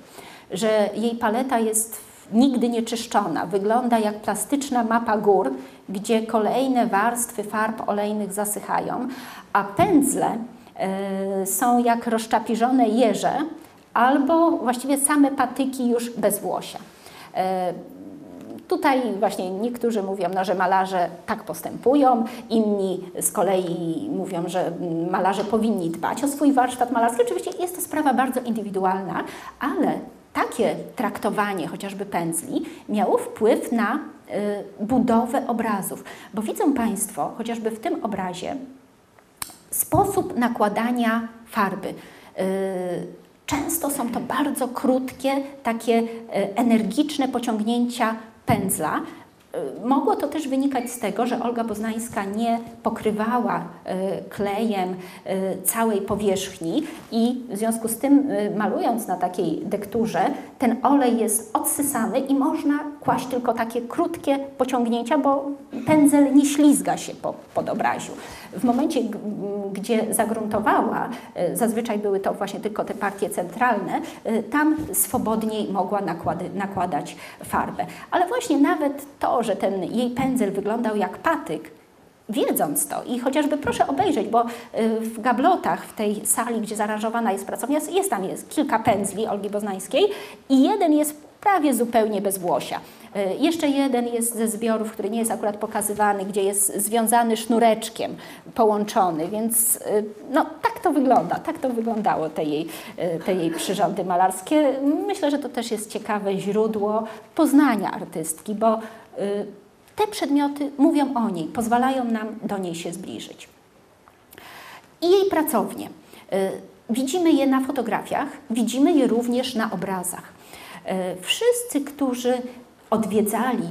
że jej paleta jest nigdy nie czyszczona. Wygląda jak plastyczna mapa gór, gdzie kolejne warstwy farb olejnych zasychają, a pędzle y, są jak rozczapiżone jeże albo właściwie same patyki już bez włosia. Y, Tutaj właśnie niektórzy mówią, no, że malarze tak postępują, inni z kolei mówią, że malarze powinni dbać o swój warsztat malarski. Oczywiście jest to sprawa bardzo indywidualna, ale takie traktowanie chociażby pędzli miało wpływ na y, budowę obrazów. Bo widzą Państwo, chociażby w tym obrazie, sposób nakładania farby. Y, często są to bardzo krótkie, takie y, energiczne pociągnięcia pędzla, mogło to też wynikać z tego, że Olga Poznańska nie pokrywała y, klejem y, całej powierzchni i w związku z tym, malując na takiej dekturze, ten olej jest odsysany i można kłaść tylko takie krótkie pociągnięcia, bo pędzel nie ślizga się po, pod obraziu. W momencie, gdzie zagruntowała, zazwyczaj były to właśnie tylko te partie centralne, tam swobodniej mogła nakłady, nakładać farbę. Ale właśnie nawet to, że ten jej pędzel wyglądał jak patyk, wiedząc to i chociażby proszę obejrzeć, bo y, w gablotach, w tej sali, gdzie zaaranżowana jest pracownia, jest tam jest kilka pędzli Olgi Boznańskiej i jeden jest prawie zupełnie bez włosia. Y, jeszcze jeden jest ze zbiorów, który nie jest akurat pokazywany, gdzie jest związany sznureczkiem, połączony, więc y, no, tak to wygląda, tak to wyglądało te jej, te jej przyrządy malarskie. Myślę, że to też jest ciekawe źródło poznania artystki, bo te przedmioty mówią o niej, pozwalają nam do niej się zbliżyć. I jej pracownie. Widzimy je na fotografiach, widzimy je również na obrazach. Y, wszyscy, którzy odwiedzali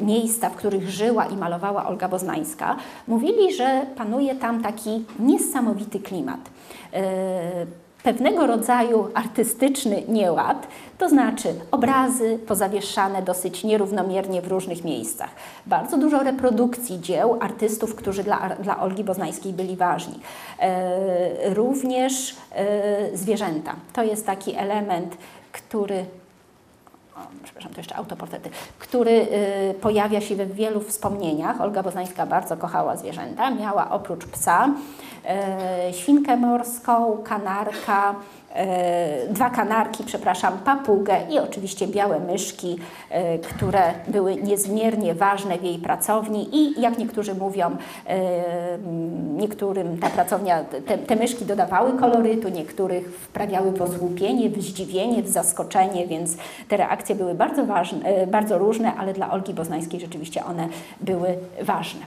miejsca, w których żyła i malowała Olga Boznańska, mówili, że panuje tam taki niesamowity klimat pewnego rodzaju artystyczny nieład, to znaczy obrazy pozawieszane dosyć nierównomiernie w różnych miejscach. Bardzo dużo reprodukcji dzieł artystów, którzy dla, dla Olgi Boznańskiej byli ważni. E, również e, zwierzęta. To jest taki element, który o, przepraszam, to jeszcze autoportrety, który y, pojawia się w wielu wspomnieniach. Olga Boznańska bardzo kochała zwierzęta. Miała oprócz psa y, świnkę morską, kanarka, dwa kanarki, przepraszam, papugę i oczywiście białe myszki, e, które były niezmiernie ważne w jej pracowni i jak niektórzy mówią, niektórym ta pracownia, te, te myszki dodawały kolorytu, niektórych wprawiały w osłupienie, w zdziwienie, w zaskoczenie, więc te reakcje były bardzo ważne, bardzo różne, ale dla Olgi Boznańskiej rzeczywiście one były ważne.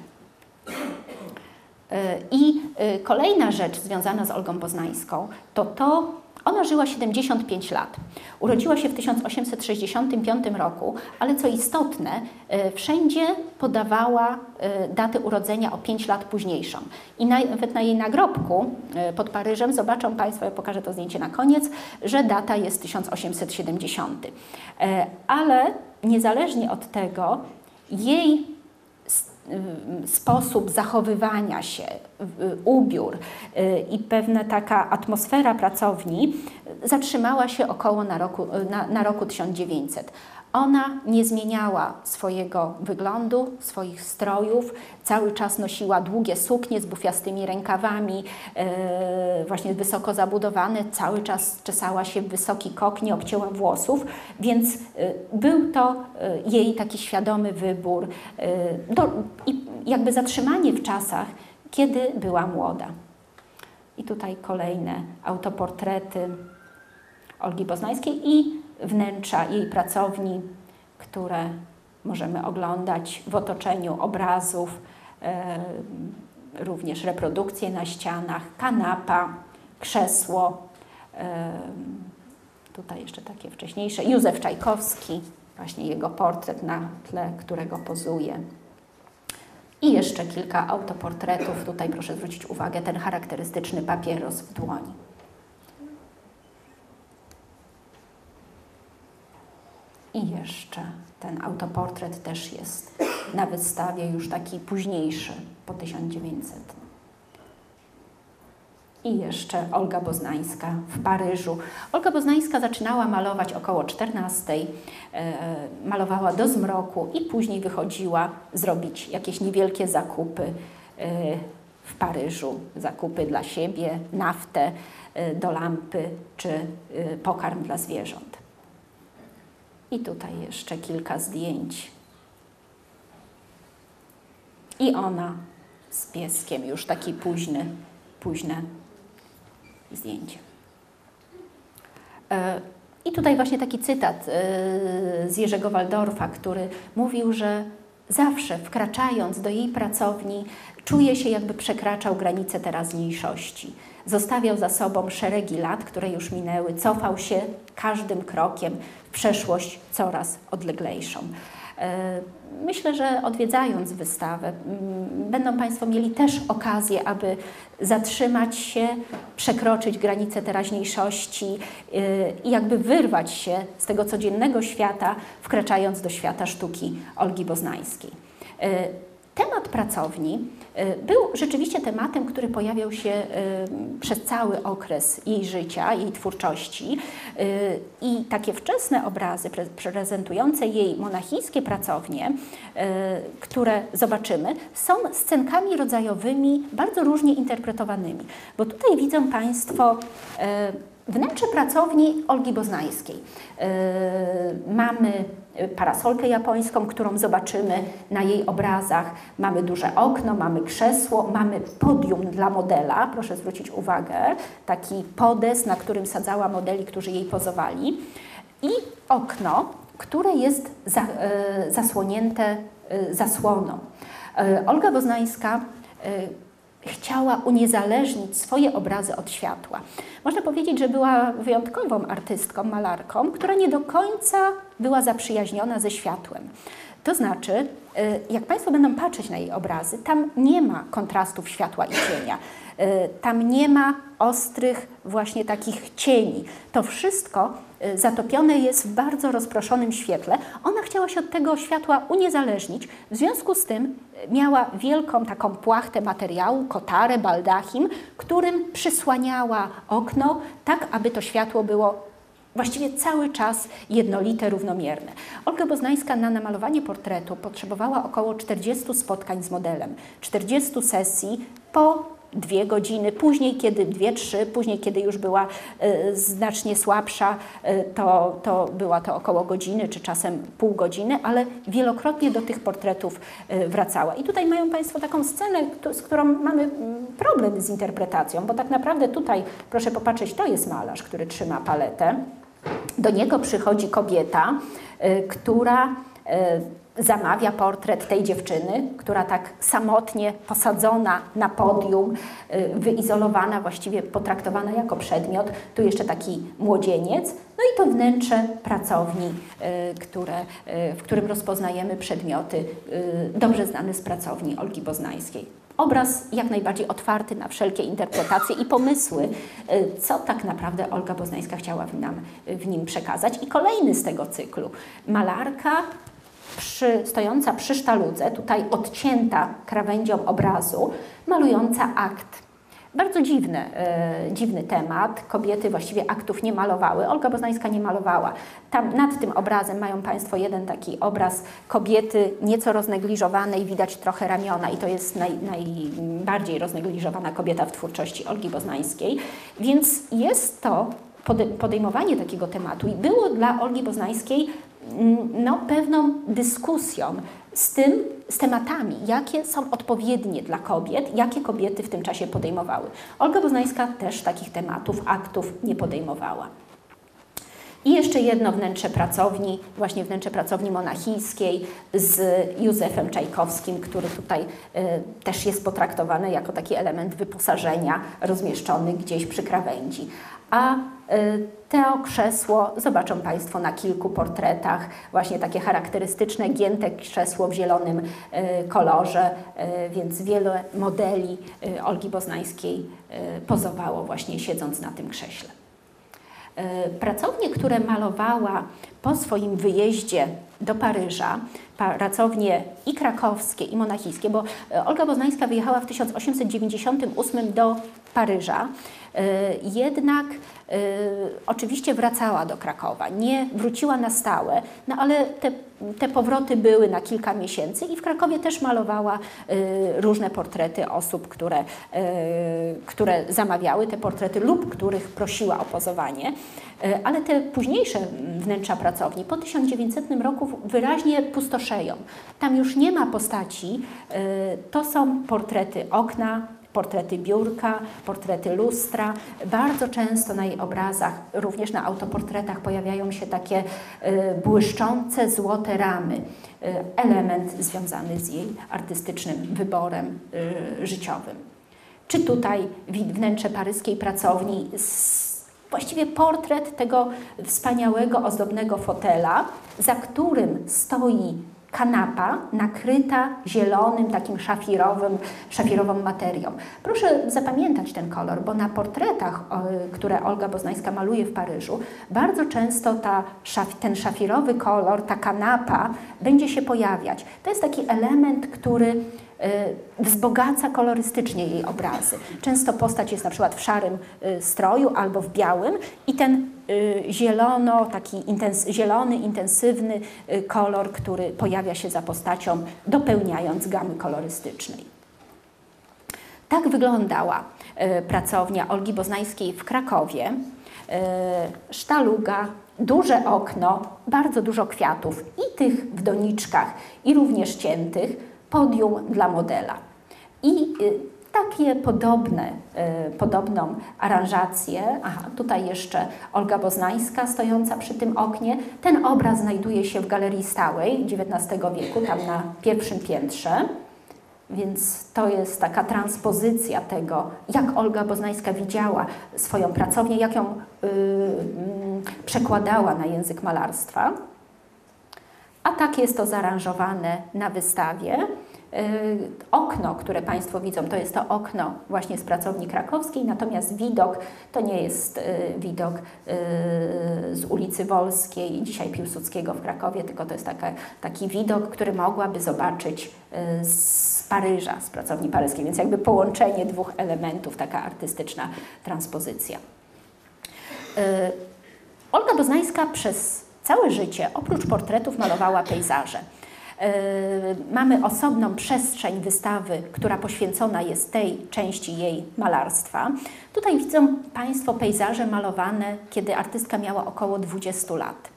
I kolejna rzecz związana z Olgą Poznańską to to, ona żyła 75 lat. Urodziła się w 1865 roku, ale co istotne, e, wszędzie podawała e, datę urodzenia o 5 lat późniejszą. I nawet na jej nagrobku e, pod Paryżem zobaczą Państwo, ja pokażę to zdjęcie na koniec, że data jest 1870. Ale niezależnie od tego, jej sposób zachowywania się, ubiór y, i pewna taka atmosfera pracowni zatrzymała się około na roku, na, na roku 1900. Ona nie zmieniała swojego wyglądu, swoich strojów, cały czas nosiła długie suknie z bufiastymi rękawami, e, właśnie wysoko zabudowane, cały czas czesała się w wysoki kok, nie obcięła włosów, więc e, był to e, jej taki świadomy wybór do, i jakby zatrzymanie w czasach, kiedy była młoda. I tutaj kolejne autoportrety Olgi Poznańskiej i wnętrza jej pracowni, które możemy oglądać w otoczeniu obrazów, e, również reprodukcje na ścianach, kanapa, krzesło. E, tutaj jeszcze takie wcześniejsze. Józef Czajkowski, właśnie jego portret na tle, którego pozuje. I jeszcze kilka autoportretów. Tutaj proszę zwrócić uwagę, ten charakterystyczny papieros w dłoni. I jeszcze ten autoportret też jest na wystawie już taki późniejszy, po 1900. I jeszcze Olga Boznańska w Paryżu. Olga Boznańska zaczynała malować około 14, e, malowała do zmroku i później wychodziła zrobić jakieś niewielkie zakupy e, w Paryżu. Zakupy dla siebie, naftę e, do lampy czy pokarm dla zwierząt. I tutaj jeszcze kilka zdjęć. I ona z pieskiem, już taki późny, późne zdjęcie. E, I tutaj właśnie taki cytat e, z Jerzego Waldorfa, który mówił, że zawsze wkraczając do jej pracowni, czuje się jakby przekraczał granice teraźniejszości. Zostawiał za sobą szeregi lat, które już minęły, cofał się każdym krokiem w przeszłość coraz odleglejszą. E, myślę, że odwiedzając wystawę, będą Państwo mieli też okazję, aby zatrzymać się, przekroczyć granice teraźniejszości e, i jakby wyrwać się z tego codziennego świata, wkraczając do świata sztuki Olgi Boznańskiej. Temat pracowni E, był rzeczywiście tematem, który pojawiał się e, przez cały okres jej życia, jej twórczości e, i takie wczesne obrazy prezentujące jej monachijskie pracownie, które zobaczymy, są scenkami rodzajowymi bardzo różnie interpretowanymi, bo tutaj widzą Państwo wnętrze pracowni Olgi Boznańskiej. Mamy parasolkę japońską, którą zobaczymy na jej obrazach. Mamy duże okno, mamy krzesło, mamy podium dla modela, proszę zwrócić uwagę, taki podes, na którym sadzała modeli, którzy jej pozowali i okno, które jest za, e, zasłonięte e, zasłoną. E, Olga Boznańska chciała uniezależnić swoje obrazy od światła. Można powiedzieć, że była wyjątkową artystką, malarką, która nie do końca była zaprzyjaźniona ze światłem. To znaczy, y, jak Państwo będą patrzeć na jej obrazy, tam nie ma kontrastów światła i cienia. Y, tam nie ma ostrych właśnie takich cieni. To wszystko zatopione jest w bardzo rozproszonym świetle. Ona chciała się od tego światła uniezależnić, w związku z tym miała wielką taką płachtę materiału, kotarę, baldachim, którym przysłaniała okno, tak aby to światło było właściwie cały czas jednolite, równomierne. Olga Boznańska na namalowanie portretu potrzebowała około 40 spotkań z modelem, 40 sesji po dwie godziny, później kiedy dwie, trzy, później kiedy już była y, znacznie słabsza, y, to, to była to około godziny, czy czasem pół godziny, ale wielokrotnie do tych portretów y, wracała. I tutaj mają Państwo taką scenę, z którą mamy mm, problem z interpretacją, bo tak naprawdę tutaj, proszę popatrzeć, to jest malarz, który trzyma paletę. Do niego przychodzi kobieta, która zamawia portret tej dziewczyny, która tak samotnie posadzona na podium, y, wyizolowana, właściwie potraktowana jako przedmiot. Tu jeszcze taki młodzieniec. No i to wnętrze pracowni, y, które, y, w którym rozpoznajemy przedmioty dobrze znane z pracowni Olgi Boznańskiej. Obraz jak najbardziej otwarty na wszelkie interpretacje i pomysły, co tak naprawdę Olga Boznańska chciała nam, w nim przekazać. I kolejny z tego cyklu. Malarka przy, stojąca przy sztaludze, tutaj odcięta krawędzią obrazu, malująca akt. Bardzo dziwny, e, dziwny temat. Kobiety właściwie aktów nie malowały. Olga Boznańska nie malowała. Tam nad tym obrazem mają Państwo jeden taki obraz kobiety nieco roznegliżowanej, widać trochę ramiona i to jest naj, najbardziej roznegliżowana kobieta w twórczości Olgi Boznańskiej. Więc jest to podejmowanie takiego tematu i było dla Olgi Boznańskiej no, pewną dyskusją z tym, z tematami, jakie są odpowiednie dla kobiet, jakie kobiety w tym czasie podejmowały. Olga Boznańska też takich tematów, aktów nie podejmowała. I jeszcze jedno wnętrze pracowni, właśnie wnętrze pracowni monachijskiej z Józefem Czajkowskim, który tutaj y, też jest potraktowany jako taki element wyposażenia rozmieszczony gdzieś przy krawędzi. A to krzesło zobaczą Państwo na kilku portretach, właśnie takie charakterystyczne, gięte krzesło w zielonym y, kolorze, więc wiele modeli Olgi Boznańskiej pozowało właśnie siedząc na tym krześle. Pracownie, które malowała po swoim wyjeździe do Paryża, pracownie i krakowskie, i monachijskie, bo Olga Boznańska wyjechała w 1898 do Paryża, jednak oczywiście wracała do Krakowa, nie wróciła na stałe, no ale te, te powroty były na kilka miesięcy i w Krakowie też malowała różne portrety osób, które, które zamawiały te portrety lub których prosiła o pozowanie. Ale te późniejsze wnętrza pracowni po 1900 roku wyraźnie pustoszeją. Tam już nie ma postaci, to są portrety okna, portrety biurka, portrety lustra. Bardzo często na jej obrazach, również na autoportretach pojawiają się takie y, błyszczące złote ramy. Y, element związany z jej artystycznym wyborem y, życiowym. Czy tutaj wnętrze paryskiej pracowni właściwie portret tego wspaniałego, ozdobnego fotela, za którym stoi kanapa nakryta zielonym, takim szafirowym, szafirową materią. Proszę zapamiętać ten kolor, bo na portretach, które Olga Boznańska maluje w Paryżu, bardzo często ta, ten szafirowy kolor, ta kanapa będzie się pojawiać. To jest taki element, który wzbogaca kolorystycznie jej obrazy. Często postać jest na przykład w szarym y, stroju albo w białym i ten y, zielono, taki intens zielony, intensywny kolor, który pojawia się za postacią, dopełniając gamy kolorystycznej. Tak wyglądała pracownia Olgi Boznańskiej w Krakowie. Sztaluga, duże okno, bardzo dużo kwiatów i tych w doniczkach, i również ciętych podium dla modela. I y, takie podobne, y, podobną aranżację, aha, tutaj jeszcze Olga Boznańska stojąca przy tym oknie. Ten obraz znajduje się w galerii stałej XIX wieku, tam na pierwszym piętrze. Więc to jest taka transpozycja tego, jak Olga Boznańska widziała swoją pracownię, jak ją yy, przekładała na język malarstwa. A tak jest to zaaranżowane na wystawie. Y, okno, które Państwo widzą, to jest to okno właśnie z pracowni krakowskiej, natomiast widok to nie jest y, widok y, z ulicy Wolskiej, dzisiaj Piłsudskiego w Krakowie, tylko to jest taka, taki widok, który mogłaby zobaczyć z Paryża, z pracowni paryskiej, więc jakby połączenie dwóch elementów, taka artystyczna transpozycja. Olga Boznańska przez całe życie, oprócz portretów, malowała pejzaże. Mamy osobną przestrzeń wystawy, która poświęcona jest tej części jej malarstwa. Tutaj widzą Państwo pejzaże malowane, kiedy artystka miała około 20 lat.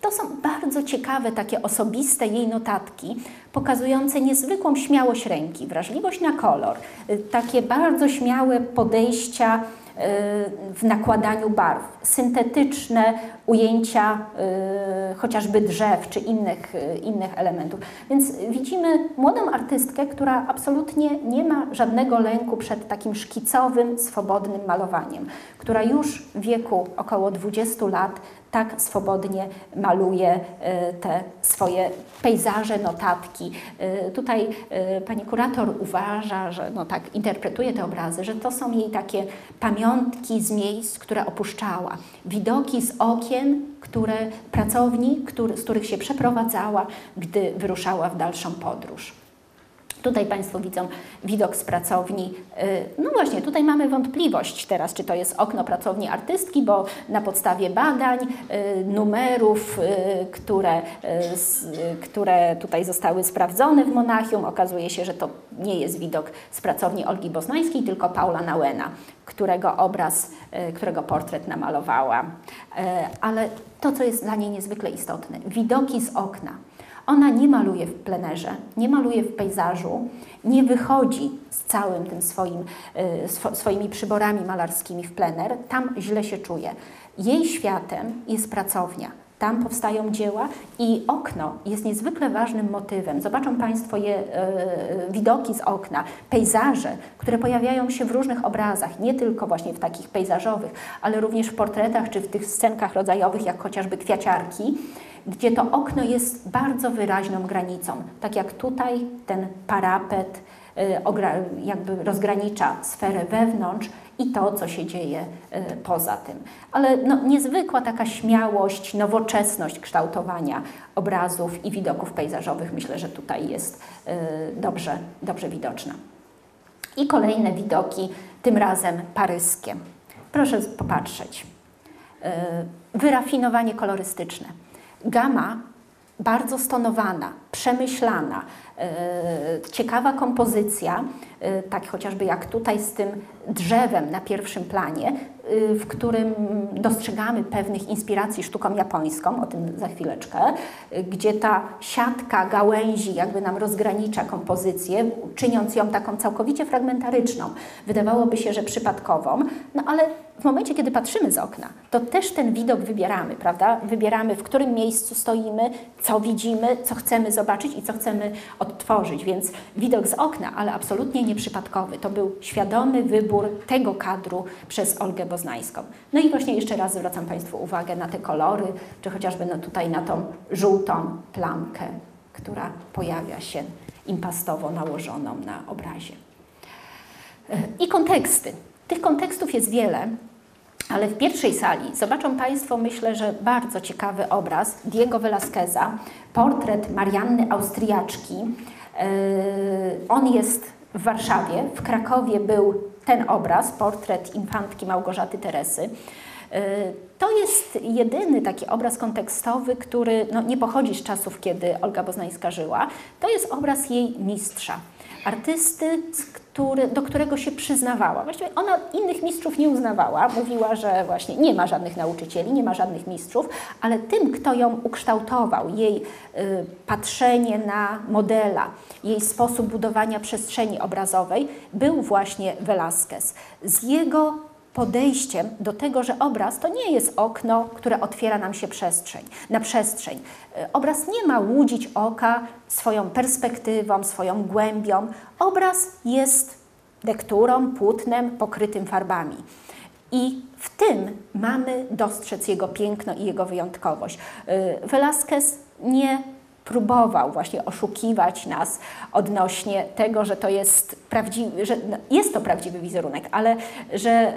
To są bardzo ciekawe, takie osobiste jej notatki, pokazujące niezwykłą śmiałość ręki, wrażliwość na kolor, takie bardzo śmiałe podejścia w nakładaniu barw, syntetyczne ujęcia y, chociażby drzew czy innych, y, innych elementów. Więc widzimy młodą artystkę, która absolutnie nie ma żadnego lęku przed takim szkicowym, swobodnym malowaniem, która już w wieku około 20 lat tak swobodnie maluje y, te swoje pejzaże, notatki. Tutaj pani kurator uważa, że no tak interpretuje te obrazy, że to są jej takie pamiątki z miejsc, które opuszczała, widoki z okien, które pracowni, który, z których się przeprowadzała, gdy wyruszała w dalszą podróż. Tutaj Państwo widzą widok z pracowni. Y, no właśnie, tutaj mamy wątpliwość teraz, czy to jest okno pracowni artystki, bo na podstawie badań, y, numerów, y, które, które tutaj zostały sprawdzone w Monachium, okazuje się, że to nie jest widok z pracowni Olgi Boznańskiej, tylko Paula Nauena, którego obraz, którego portret namalowała. Ale to, co jest dla niej niezwykle istotne, widoki z okna. Ona nie maluje w plenerze, nie maluje w pejzażu, nie wychodzi z całym tym swoim, y, swoimi przyborami malarskimi w plener, tam źle się czuje. Jej światem jest pracownia. Tam powstają dzieła i okno jest niezwykle ważnym motywem. Zobaczą Państwo je, y, widoki z okna, pejzaże, które pojawiają się w różnych obrazach, nie tylko właśnie w takich pejzażowych, ale również w portretach czy w tych scenkach rodzajowych, jak chociażby kwiaciarki gdzie to okno jest bardzo wyraźną granicą. Tak jak tutaj ten parapet y, jakby rozgranicza sferę wewnątrz i to, co się dzieje y, poza tym. Ale no, niezwykła taka śmiałość, nowoczesność kształtowania obrazów i widoków pejzażowych myślę, że tutaj jest y, dobrze, dobrze widoczna. I kolejne widoki, tym razem paryskie. Proszę popatrzeć. Wyrafinowanie kolorystyczne gama bardzo stonowana, przemyślana, e, ciekawa kompozycja, e, tak chociażby jak tutaj z tym drzewem na pierwszym planie, e, w którym dostrzegamy pewnych inspiracji sztuką japońską, o tym za chwileczkę, gdzie ta siatka gałęzi jakby nam rozgranicza kompozycję, czyniąc ją taką całkowicie fragmentaryczną. Wydawałoby się, że przypadkową, no ale w momencie, kiedy patrzymy z okna, to też ten widok wybieramy, prawda? Wybieramy, w którym miejscu stoimy, co widzimy, co chcemy zobaczyć i co chcemy odtworzyć. Więc widok z okna, ale absolutnie nieprzypadkowy. To był świadomy wybór tego kadru przez Olgę Boznańską. No i właśnie jeszcze raz zwracam Państwu uwagę na te kolory, czy chociażby no tutaj na tą żółtą plamkę, która pojawia się impastowo nałożoną na obrazie. I konteksty. Tych kontekstów jest wiele, ale w pierwszej sali zobaczą Państwo, myślę, że bardzo ciekawy obraz Diego Velázqueza, portret Marianny Austriaczki. E, on jest w Warszawie, w Krakowie był ten obraz, portret infantki Małgorzaty Teresy. E, to jest jedyny taki obraz kontekstowy, który no, nie pochodzi z czasów, kiedy Olga Boznańska żyła. To jest obraz jej mistrza artysty, który, do którego się przyznawała. Właściwie ona innych mistrzów nie uznawała, mówiła, że właśnie nie ma żadnych nauczycieli, nie ma żadnych mistrzów, ale tym, kto ją ukształtował, jej y, patrzenie na modela, jej sposób budowania przestrzeni obrazowej, był właśnie Velázquez. Z jego podejściem do tego, że obraz to nie jest okno, które otwiera nam się przestrzeń, na przestrzeń. E, obraz nie ma łudzić oka swoją perspektywą, swoją głębią. Obraz jest lekturą, płótnem pokrytym farbami. I w tym mamy dostrzec jego piękno i jego wyjątkowość. E, Velázquez nie próbował właśnie oszukiwać nas odnośnie tego, że to jest prawdziwy, że no, jest to prawdziwy wizerunek, ale że,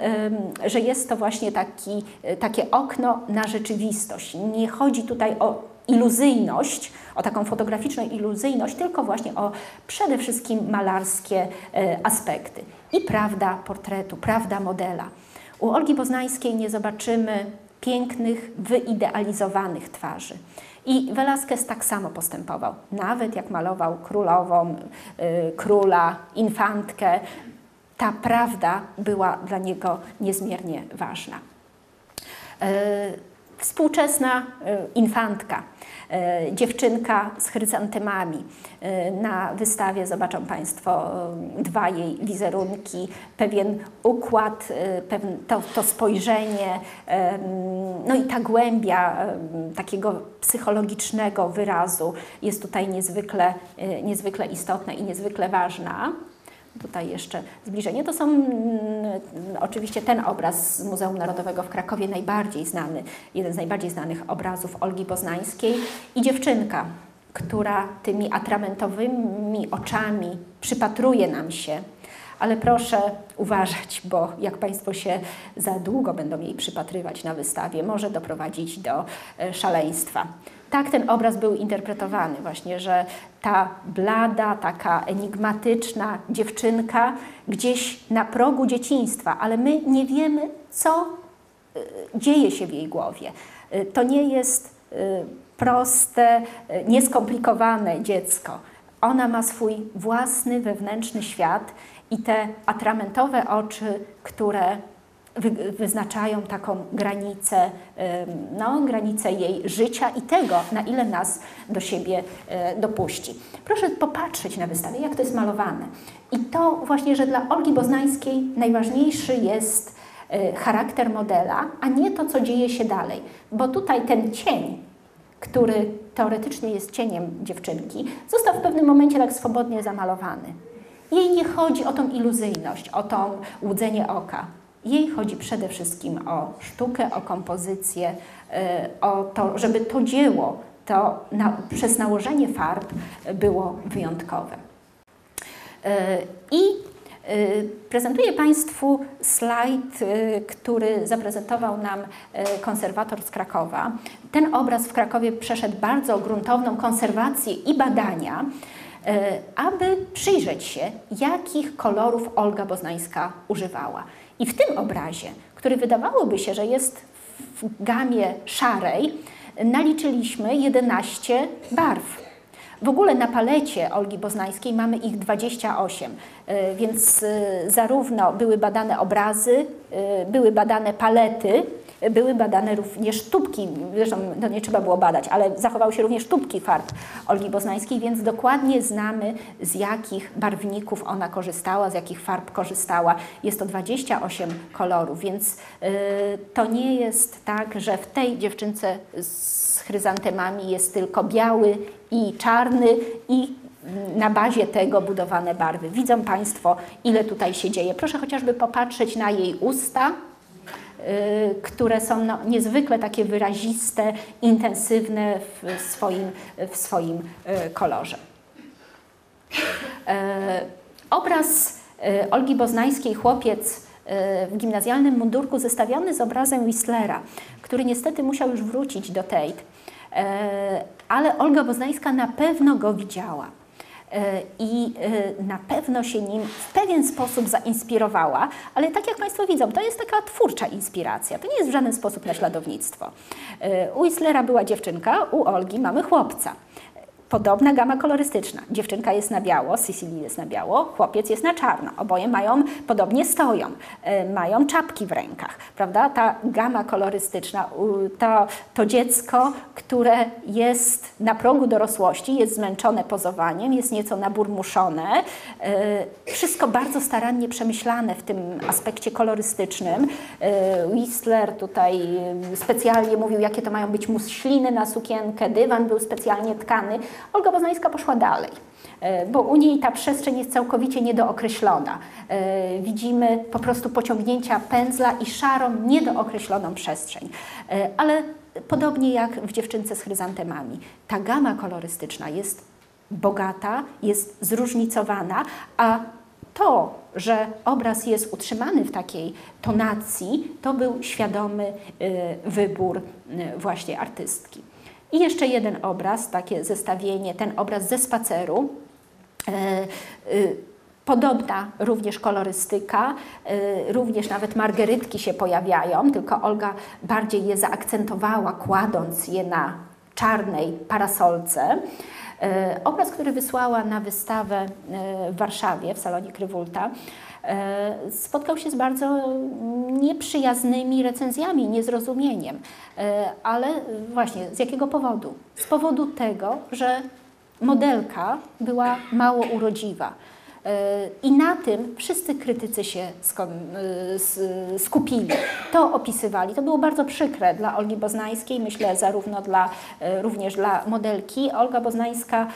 że jest to właśnie taki, takie okno na rzeczywistość. Nie chodzi tutaj o iluzyjność, o taką fotograficzną iluzyjność, tylko właśnie o przede wszystkim malarskie e, aspekty. I prawda portretu, prawda modela. U Olgi Poznańskiej nie zobaczymy pięknych, wyidealizowanych twarzy. I Velasquez tak samo postępował. Nawet jak malował królową, y, króla, infantkę, ta prawda była dla niego niezmiernie ważna. Y, współczesna y, infantka dziewczynka z chryzantemami. E, na wystawie zobaczą Państwo e, dwa jej wizerunki, pewien układ, to, to spojrzenie, no i ta głębia takiego psychologicznego wyrazu jest tutaj niezwykle, niezwykle istotna i niezwykle ważna. Tutaj jeszcze zbliżenie. To są mm, oczywiście ten obraz z Muzeum Narodowego w Krakowie, najbardziej znany, jeden z najbardziej znanych obrazów Olgi Poznańskiej i dziewczynka, która tymi atramentowymi oczami przypatruje nam się. Ale proszę uważać, bo jak Państwo się za długo będą jej przypatrywać na wystawie, może doprowadzić do e, szaleństwa tak ten obraz był interpretowany właśnie, że ta blada, taka enigmatyczna dziewczynka gdzieś na progu dzieciństwa, ale my nie wiemy, co y, dzieje się w jej głowie. Y, to nie jest y, proste, nieskomplikowane dziecko. Ona ma swój własny wewnętrzny świat i te atramentowe oczy, które wyznaczają taką granicę, no, granicę jej życia i tego, na ile nas do siebie e, dopuści. Proszę popatrzeć na wystawę, jak to jest malowane. I to właśnie, że dla Olgi Boznańskiej najważniejszy jest e, charakter modela, a nie to, co dzieje się dalej. Bo tutaj ten cień, który teoretycznie jest cieniem dziewczynki, został w pewnym momencie tak swobodnie zamalowany. Jej nie chodzi o tą iluzyjność, o tą łudzenie oka. Jej chodzi przede wszystkim o sztukę, o kompozycję, e, o to, żeby to dzieło to na, przez nałożenie farb było wyjątkowe. E, I e, Prezentuję Państwu slajd, który zaprezentował nam konserwator z Krakowa. Ten obraz w Krakowie przeszedł bardzo gruntowną konserwację i badania, aby przyjrzeć się, jakich kolorów Olga Boznańska używała. I w tym obrazie, który wydawałoby się, że jest w gamie szarej, naliczyliśmy 11 barw. W ogóle na palecie Olgi Boznańskiej mamy ich 28, e, więc e, zarówno były badane obrazy, e, były badane palety, były badane również tubki, zresztą to nie trzeba było badać, ale zachowały się również tubki farb Olgi Boznańskiej, więc dokładnie znamy z jakich barwników ona korzystała, z jakich farb korzystała. Jest to 28 kolorów, więc yy, to nie jest tak, że w tej dziewczynce z chryzantemami jest tylko biały i czarny i na bazie tego budowane barwy. Widzą Państwo, ile tutaj się dzieje. Proszę chociażby popatrzeć na jej usta, które są no, niezwykle takie wyraziste, intensywne w swoim, w swoim y, kolorze. E, obraz y, Olgi Boznańskiej, chłopiec w gimnazjalnym mundurku zestawiony z obrazem Whistlera, który niestety musiał już wrócić do Tate, ale Olga Boznańska na pewno go widziała. E, i e, na pewno się nim w pewien sposób zainspirowała, ale tak jak Państwo widzą, to jest taka twórcza inspiracja, to nie jest w żaden sposób naśladownictwo. E, u Islera była dziewczynka, u Olgi mamy chłopca. Podobna gama kolorystyczna. Dziewczynka jest na biało, Sicily jest na biało, chłopiec jest na czarno. Oboje mają, podobnie stoją, y, mają czapki w rękach, prawda? Ta gama kolorystyczna, to, to dziecko, które jest na progu dorosłości, jest zmęczone pozowaniem, jest nieco naburmuszone. Y, wszystko bardzo starannie przemyślane w tym aspekcie kolorystycznym. Y, Whistler tutaj specjalnie mówił, jakie to mają być muśliny na sukienkę, dywan był specjalnie tkany. Olga Poznańska poszła dalej, e, bo u niej ta przestrzeń jest całkowicie niedookreślona. E, widzimy po prostu pociągnięcia pędzla i szarą, niedookreśloną przestrzeń. E, ale podobnie jak w dziewczynce z chryzantemami, ta gama kolorystyczna jest bogata, jest zróżnicowana, a to, że obraz jest utrzymany w takiej tonacji, to był świadomy wybór właśnie artystki. I jeszcze jeden obraz, takie zestawienie, ten obraz ze spaceru. E, y, Podobna również kolorystyka, y, również nawet margerytki się pojawiają, tylko Olga bardziej je zaakcentowała, kładąc je na czarnej parasolce. Obraz, który wysłała na wystawę w Warszawie, w salonie Krywulta, spotkał się z bardzo nieprzyjaznymi recenzjami, niezrozumieniem. Ale właśnie z jakiego powodu? Z powodu tego, że modelka była mało urodziwa. E, I na tym wszyscy krytycy się e, skupili. To opisywali. To było bardzo przykre dla Olgi Boznańskiej, myślę zarówno dla, e, również dla modelki. Olga Boznańska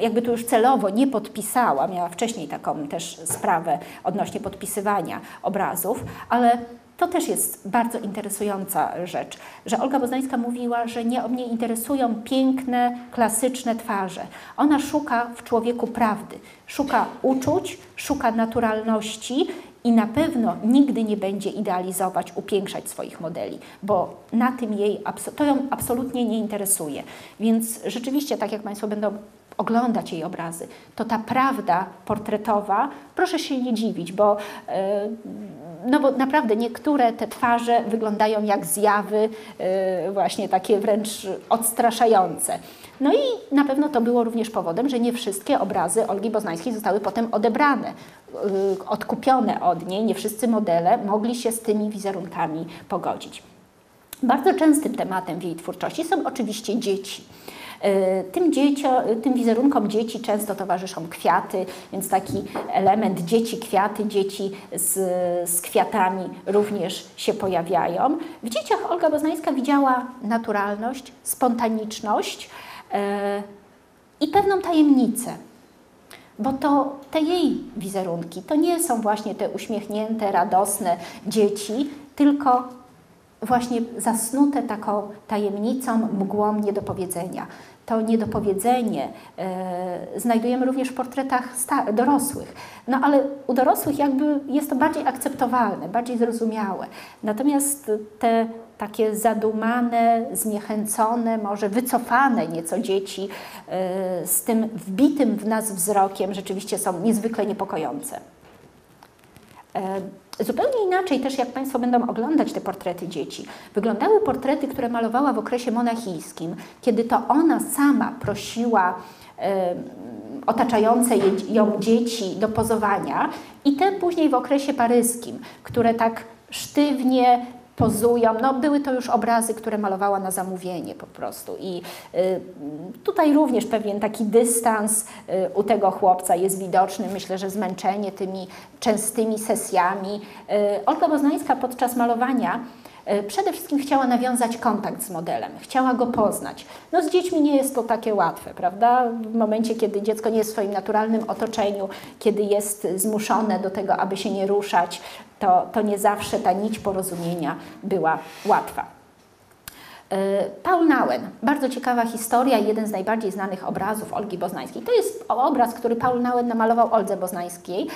jakby tu już celowo nie podpisała, miała wcześniej taką też sprawę odnośnie podpisywania obrazów, ale to też jest bardzo interesująca rzecz, że Olga Boznańska mówiła, że nie, mnie interesują piękne, klasyczne twarze. Ona szuka w człowieku prawdy, szuka uczuć, szuka naturalności i na pewno nigdy nie będzie idealizować, upiększać swoich modeli, bo na tym jej, to ją absolutnie nie interesuje. Więc rzeczywiście, tak jak Państwo będą oglądać jej obrazy, to ta prawda portretowa, proszę się nie dziwić, bo yy, no bo naprawdę niektóre te twarze wyglądają jak zjawy, yy, właśnie takie wręcz odstraszające. No i na pewno to było również powodem, że nie wszystkie obrazy Olgi Boznańskiej zostały potem odebrane, yy, odkupione od niej. Nie wszyscy modele mogli się z tymi wizerunkami pogodzić. Bardzo częstym tematem w jej twórczości są oczywiście dzieci. E, tym, dziecio, tym wizerunkom dzieci często towarzyszą kwiaty, więc taki element dzieci, kwiaty, dzieci z, z kwiatami również się pojawiają. W dzieciach Olga Boznańska widziała naturalność, spontaniczność e, i pewną tajemnicę. Bo to te jej wizerunki to nie są właśnie te uśmiechnięte, radosne dzieci, tylko właśnie zasnute taką tajemnicą, mgłą niedopowiedzenia. To niedopowiedzenie e, znajdujemy również w portretach dorosłych. No ale u dorosłych jakby jest to bardziej akceptowalne, bardziej zrozumiałe. Natomiast te takie zadumane, zniechęcone, może wycofane nieco dzieci e, z tym wbitym w nas wzrokiem rzeczywiście są niezwykle niepokojące. E, Zupełnie inaczej też, jak Państwo będą oglądać te portrety dzieci, wyglądały portrety, które malowała w okresie monachijskim, kiedy to ona sama prosiła e, otaczające ją dzieci do pozowania i te później w okresie paryskim, które tak sztywnie pozują. No, były to już obrazy, które malowała na zamówienie po prostu. I y, tutaj również pewien taki dystans y, u tego chłopca jest widoczny. Myślę, że zmęczenie tymi częstymi sesjami. Y, Olga Boznańska podczas malowania przede wszystkim chciała nawiązać kontakt z modelem, chciała go poznać. No z dziećmi nie jest to takie łatwe, prawda? W momencie, kiedy dziecko nie jest w swoim naturalnym otoczeniu, kiedy jest zmuszone do tego, aby się nie ruszać, to, to nie zawsze ta nić porozumienia była łatwa. E, Paul Nauen, bardzo ciekawa historia, jeden z najbardziej znanych obrazów Olgi Boznańskiej. To jest obraz, który Paul Nauen namalował Oldze Boznańskiej,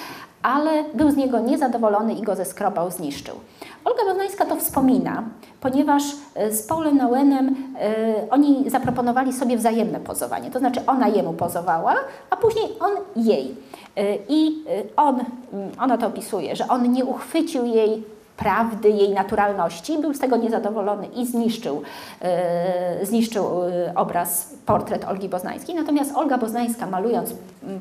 ale był z niego niezadowolony i go zeskrobał, zniszczył. Olga Boznańska to wspomina, ponieważ e, z Paulem Nauenem y, oni zaproponowali sobie wzajemne pozowanie, to znaczy ona jemu pozowała, a później on jej. I on, mm, ona to opisuje, że on nie uchwycił jej prawdy, jej naturalności. Był z tego niezadowolony i zniszczył, yy, zniszczył obraz, portret Olgi Boznańskiej. Natomiast Olga Boznańska, malując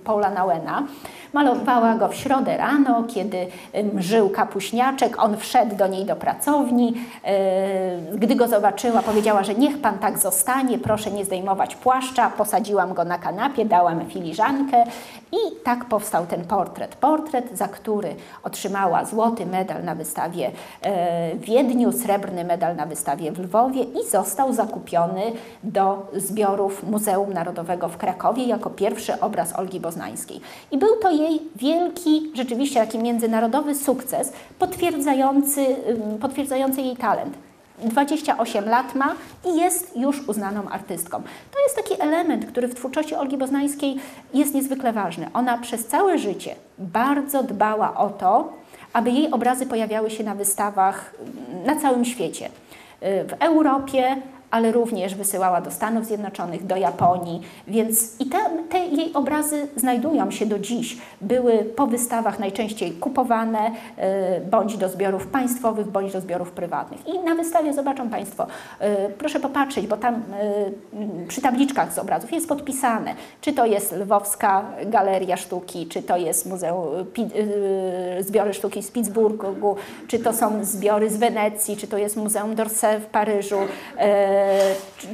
Paula Nauena, Malowała go w środę rano, kiedy mżył kapuśniaczek, on wszedł do niej do pracowni. E, gdy go zobaczyła, powiedziała, że niech pan tak zostanie, proszę nie zdejmować płaszcza. Posadziłam go na kanapie, dałam filiżankę i tak powstał ten portret. Portret, za który otrzymała złoty medal na wystawie e, w Wiedniu, srebrny medal na wystawie w Lwowie i został zakupiony do zbiorów Muzeum Narodowego w Krakowie jako pierwszy obraz Olgi Boznańskiej. I był to jej wielki, rzeczywiście taki międzynarodowy sukces, potwierdzający, potwierdzający jej talent. 28 lat ma i jest już uznaną artystką. To jest taki element, który w twórczości Olgi Boznańskiej jest niezwykle ważny. Ona przez całe życie bardzo dbała o to, aby jej obrazy pojawiały się na wystawach na całym świecie. W Europie, ale również wysyłała do Stanów Zjednoczonych, do Japonii, więc i te, te jej obrazy znajdują się do dziś. Były po wystawach najczęściej kupowane e, bądź do zbiorów państwowych, bądź do zbiorów prywatnych. I na wystawie zobaczą Państwo, e, proszę popatrzeć, bo tam e, przy tabliczkach z obrazów jest podpisane, czy to jest Lwowska Galeria Sztuki, czy to jest Muzeum Zbiory Sztuki z Pittsburghu, czy to są zbiory z Wenecji, czy to jest Muzeum d'Orsay w Paryżu,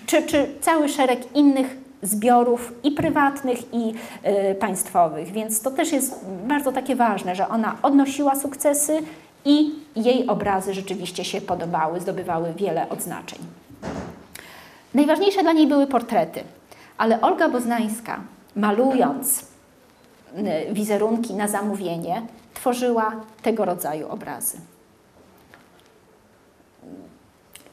czy, czy cały szereg innych zbiorów i prywatnych, i y, państwowych. Więc to też jest bardzo takie ważne, że ona odnosiła sukcesy i jej obrazy rzeczywiście się podobały, zdobywały wiele odznaczeń. Najważniejsze dla niej były portrety, ale Olga Boznańska, malując y, wizerunki na zamówienie, tworzyła tego rodzaju obrazy.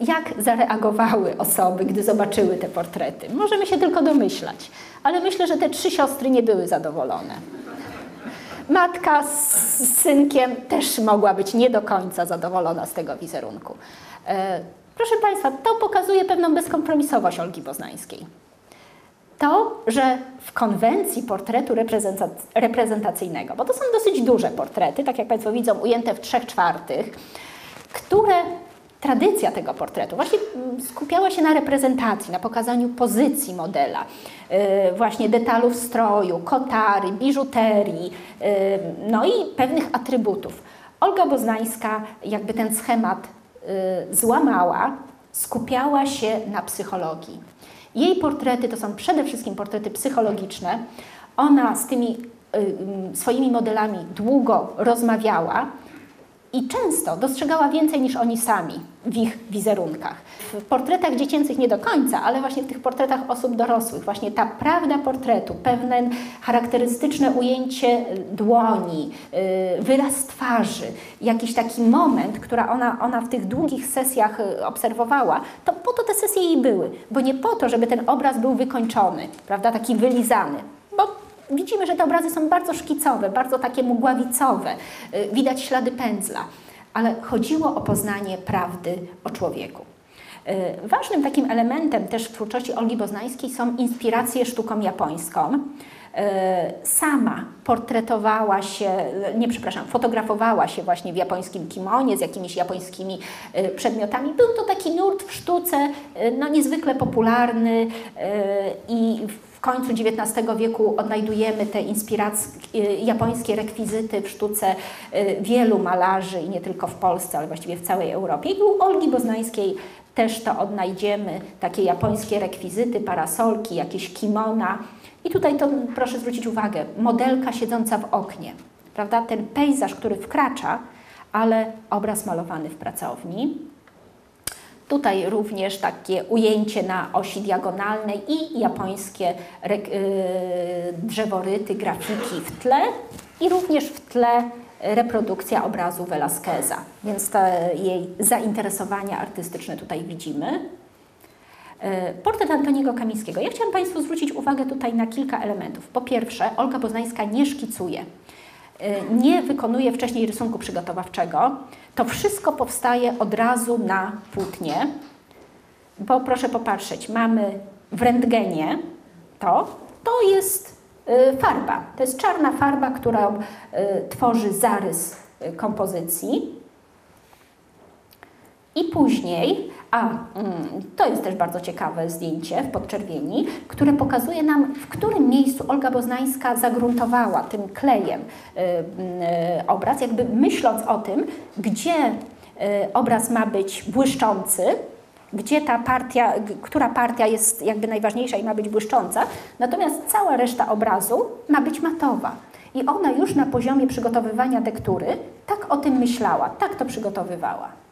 Jak zareagowały osoby, gdy zobaczyły te portrety? Możemy się tylko domyślać, ale myślę, że te trzy siostry nie były zadowolone. Matka z synkiem też mogła być nie do końca zadowolona z tego wizerunku. E, proszę Państwa, to pokazuje pewną bezkompromisowość Olgi Poznańskiej. To, że w konwencji portretu reprezentacyjnego, bo to są dosyć duże portrety, tak jak Państwo widzą, ujęte w trzech czwartych, które tradycja tego portretu właśnie mm, skupiała się na reprezentacji, na pokazaniu pozycji modela, y, właśnie detalów stroju, kotary, biżuterii, y, no i pewnych atrybutów. Olga Boznańska jakby ten schemat y, złamała, skupiała się na psychologii. Jej portrety to są przede wszystkim portrety psychologiczne. Ona z tymi swoimi modelami długo rozmawiała, i często dostrzegała więcej niż oni sami w ich wizerunkach. W portretach dziecięcych nie do końca, ale właśnie w tych portretach osób dorosłych, właśnie ta prawda portretu, pewne charakterystyczne ujęcie dłoni, y, wyraz twarzy, jakiś taki moment, który ona, ona w tych długich sesjach y, obserwowała, to po to te sesje jej były, bo nie po to, żeby ten obraz był wykończony, prawda, taki wylizany, widzimy, że te obrazy są bardzo szkicowe, bardzo takie mgławicowe, y, widać ślady pędzla, ale chodziło o poznanie prawdy o człowieku. Y, ważnym takim elementem też w twórczości Olgi Boznańskiej są inspiracje sztuką japońską. Y, sama portretowała się, nie przepraszam, fotografowała się właśnie w japońskim kimonie z jakimiś japońskimi przedmiotami. Był to taki nurt w sztuce no, niezwykle popularny i końcu XIX wieku odnajdujemy te inspiracje, japońskie rekwizyty w sztuce y, wielu malarzy i nie tylko w Polsce, ale właściwie w całej Europie. I u Olgi Boznańskiej też to odnajdziemy, takie japońskie rekwizyty, parasolki, jakieś kimona. I tutaj to proszę zwrócić uwagę, modelka siedząca w oknie, prawda? Ten pejzaż, który wkracza, ale obraz malowany w pracowni. Tutaj również takie ujęcie na osi diagonalnej i japońskie y, drzeworyty, grafiki w tle i również w tle reprodukcja obrazu Velasqueza, więc te jej zainteresowania artystyczne tutaj widzimy. Y, portret Antoniego Kamińskiego. Ja chciałam Państwu zwrócić uwagę tutaj na kilka elementów. Po pierwsze, Olga Poznańska nie szkicuje. Y, nie wykonuje wcześniej rysunku przygotowawczego, to wszystko powstaje od razu na płótnie, bo proszę popatrzeć, mamy w rentgenie to, to jest y, farba, to jest czarna farba, która y, tworzy zarys kompozycji. I później a mm, to jest też bardzo ciekawe zdjęcie w podczerwieni, które pokazuje nam, w którym miejscu Olga Boznańska zagruntowała tym klejem y, y, obraz, jakby myśląc o tym, gdzie y, obraz ma być błyszczący, gdzie ta partia, która partia jest jakby najważniejsza i ma być błyszcząca, natomiast cała reszta obrazu ma być matowa. I ona już na poziomie przygotowywania tektury tak o tym myślała, tak to przygotowywała.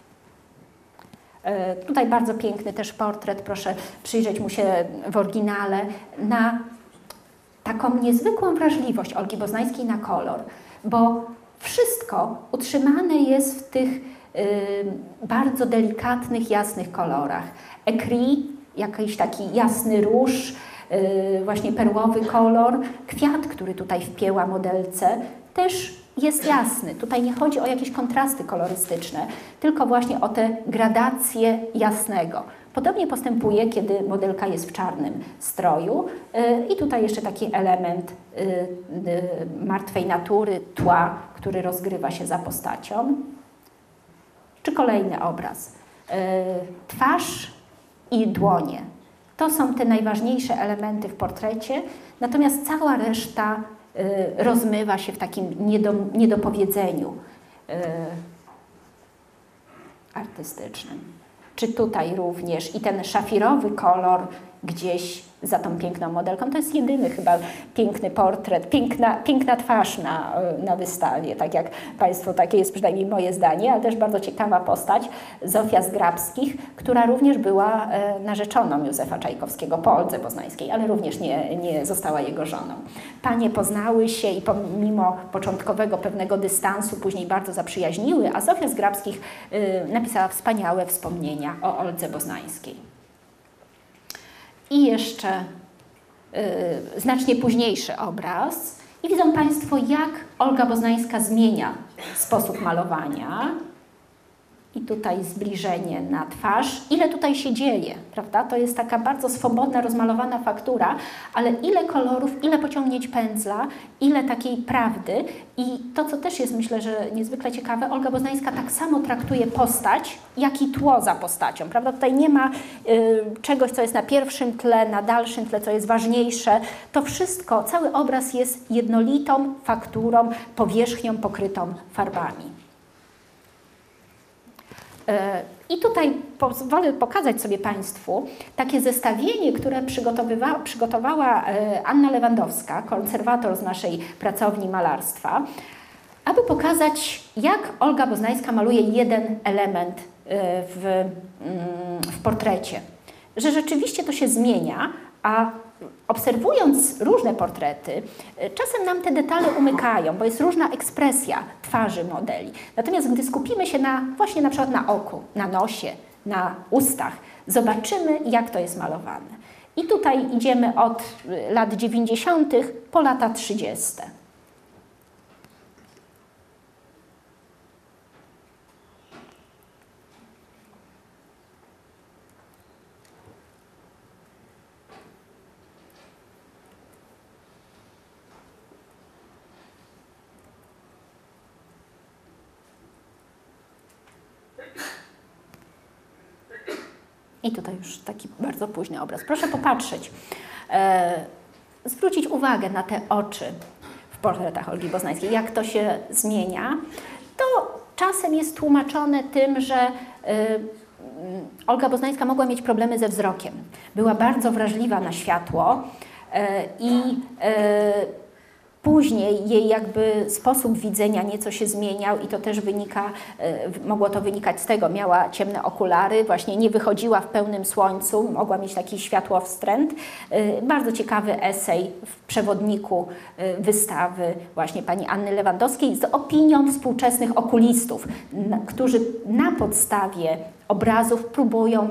E, tutaj bardzo piękny też portret, proszę przyjrzeć mu się w oryginale, na taką niezwykłą wrażliwość Olgi Boznańskiej na kolor, bo wszystko utrzymane jest w tych y, bardzo delikatnych, jasnych kolorach. Ekri, jakiś taki jasny róż, y, właśnie perłowy kolor, kwiat, który tutaj wpięła modelce, też jest jasny. Tutaj nie chodzi o jakieś kontrasty kolorystyczne, tylko właśnie o te gradacje jasnego. Podobnie postępuje, kiedy modelka jest w czarnym stroju. Y, I tutaj jeszcze taki element y, y, martwej natury, tła, który rozgrywa się za postacią. Czy kolejny obraz. Twarz i dłonie. To są te najważniejsze elementy w portrecie, natomiast cała reszta rozmywa się w takim niedopowiedzeniu artystycznym. Czy tutaj również i ten szafirowy kolor gdzieś za tą piękną modelką. To jest jedyny chyba piękny portret, piękna, piękna twarz na, na wystawie, tak jak Państwo, takie jest przynajmniej moje zdanie, ale też bardzo ciekawa postać Zofia Zgrabskich, która również była e, narzeczoną Józefa Czajkowskiego po Oldze Poznańskiej, ale również nie, nie została jego żoną. Panie poznały się i pomimo początkowego pewnego dystansu później bardzo zaprzyjaźniły, a Zofia Zgrabskich y, napisała wspaniałe wspomnienia o Oldze Poznańskiej. I jeszcze y, znacznie późniejszy obraz. I widzą Państwo, jak Olga Boznańska zmienia sposób malowania i tutaj zbliżenie na twarz. Ile tutaj się dzieje, prawda? To jest taka bardzo swobodna, rozmalowana faktura, ale ile kolorów, ile pociągnięć pędzla, ile takiej prawdy. I to, co też jest myślę, że niezwykle ciekawe, Olga Boznańska tak samo traktuje postać, jak i tło za postacią, prawda? Tutaj nie ma y, czegoś, co jest na pierwszym tle, na dalszym tle, co jest ważniejsze. To wszystko, cały obraz jest jednolitą fakturą, powierzchnią pokrytą farbami. E, I tutaj pozwolę pokazać sobie Państwu takie zestawienie, które przygotowywa, przygotowała e, Anna Lewandowska, konserwator z naszej pracowni malarstwa, aby pokazać, jak Olga Boznańska maluje jeden element e, w, mm, w portrecie. Że rzeczywiście to się zmienia, a obserwując różne portrety, y, czasem nam te detale umykają, bo jest różna ekspresja twarzy modeli. Natomiast gdy skupimy się na, właśnie na przykład na oku, na nosie, na ustach, zobaczymy, jak to jest malowane. I tutaj idziemy od y, lat 90. po lata 30. I tutaj już taki bardzo późny obraz. Proszę popatrzeć, e, zwrócić uwagę na te oczy w portretach Olgi Boznańskiej, jak to się zmienia. To czasem jest tłumaczone tym, że e, Olga Boznańska mogła mieć problemy ze wzrokiem. Była bardzo wrażliwa na światło e, i e, Później jej jakby sposób widzenia nieco się zmieniał i to też wynika, e, mogło to wynikać z tego, miała ciemne okulary, właśnie nie wychodziła w pełnym słońcu, mogła mieć taki światłowstręt. E, bardzo ciekawy esej w przewodniku e, wystawy właśnie pani Anny Lewandowskiej z opinią współczesnych okulistów, którzy na podstawie obrazów próbują,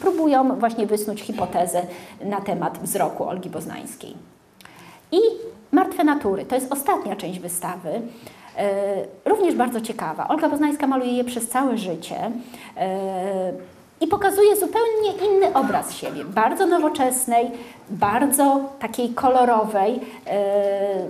próbują właśnie wysnuć hipotezę na temat wzroku Olgi Boznańskiej. I Martwe natury to jest ostatnia część wystawy. E, również bardzo ciekawa. Olga Poznańska maluje je przez całe życie e, i pokazuje zupełnie inny obraz siebie. Bardzo nowoczesnej, bardzo takiej kolorowej, e,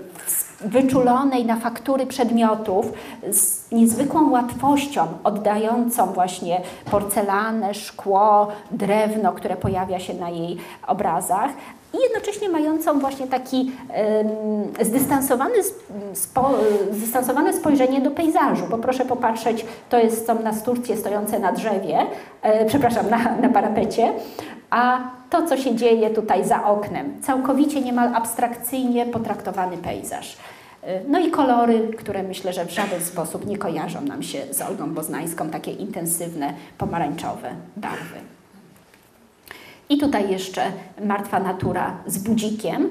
wyczulonej na faktury przedmiotów, z niezwykłą łatwością oddającą właśnie porcelanę, szkło, drewno, które pojawia się na jej obrazach, i jednocześnie mającą właśnie taki zdystansowany, spo, zdystansowane spojrzenie do pejzażu, bo proszę popatrzeć, to jest, są nasturcje stojące na drzewie, e, przepraszam, na, na parapecie, a to, co się dzieje tutaj za oknem, całkowicie niemal abstrakcyjnie potraktowany pejzaż. E, no i kolory, które myślę, że w żaden sposób nie kojarzą nam się z Olgą Boznańską, takie intensywne, pomarańczowe barwy. I tutaj jeszcze martwa natura z budzikiem.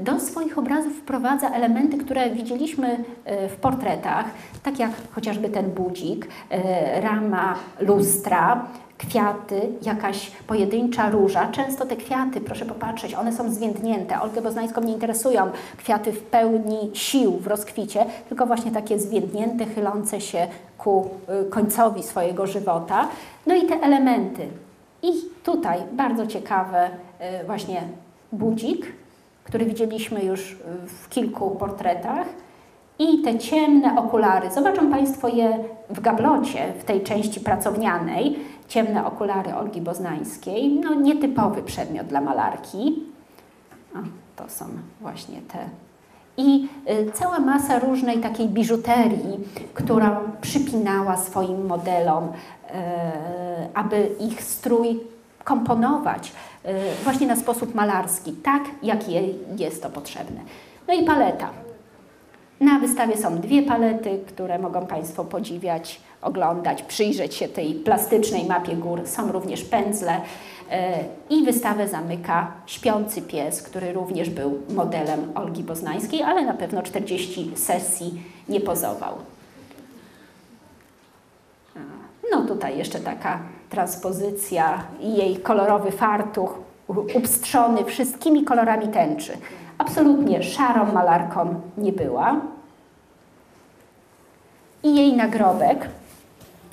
Do swoich obrazów wprowadza elementy, które widzieliśmy e, w portretach, tak jak chociażby ten budzik, e, rama lustra, kwiaty, jakaś pojedyncza róża. Często te kwiaty, proszę popatrzeć, one są zwiędnięte. Olgę Boznańską nie interesują kwiaty w pełni sił, w rozkwicie, tylko właśnie takie zwiędnięte, chylące się ku e, końcowi swojego żywota. No i te elementy I tutaj bardzo ciekawy y, właśnie budzik, który widzieliśmy już y, w kilku portretach. I te ciemne okulary, zobaczą Państwo je w gablocie, w tej części pracownianej, ciemne okulary Olgi Boznańskiej, no nietypowy przedmiot dla malarki. To są właśnie te. I y, cała masa różnej takiej biżuterii, którą przypinała swoim modelom, y, aby ich strój komponować y, właśnie na sposób malarski, tak jak jej jest to potrzebne. No i paleta. Na wystawie są dwie palety, które mogą Państwo podziwiać, oglądać, przyjrzeć się tej plastycznej mapie gór. Są również pędzle i wystawę zamyka Śpiący pies, który również był modelem Olgi Boznańskiej, ale na pewno 40 sesji nie pozował. No tutaj jeszcze taka transpozycja i jej kolorowy fartuch upstrzony wszystkimi kolorami tęczy. Absolutnie szarą malarką nie była. I jej nagrobek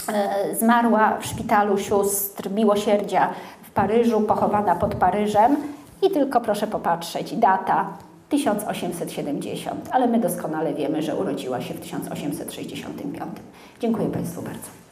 e, zmarła w szpitalu sióstr Miłosierdzia Paryżu, pochowana pod Paryżem. I tylko proszę popatrzeć, data 1870, ale my doskonale wiemy, że urodziła się w 1865. Dziękuję Państwu bardzo.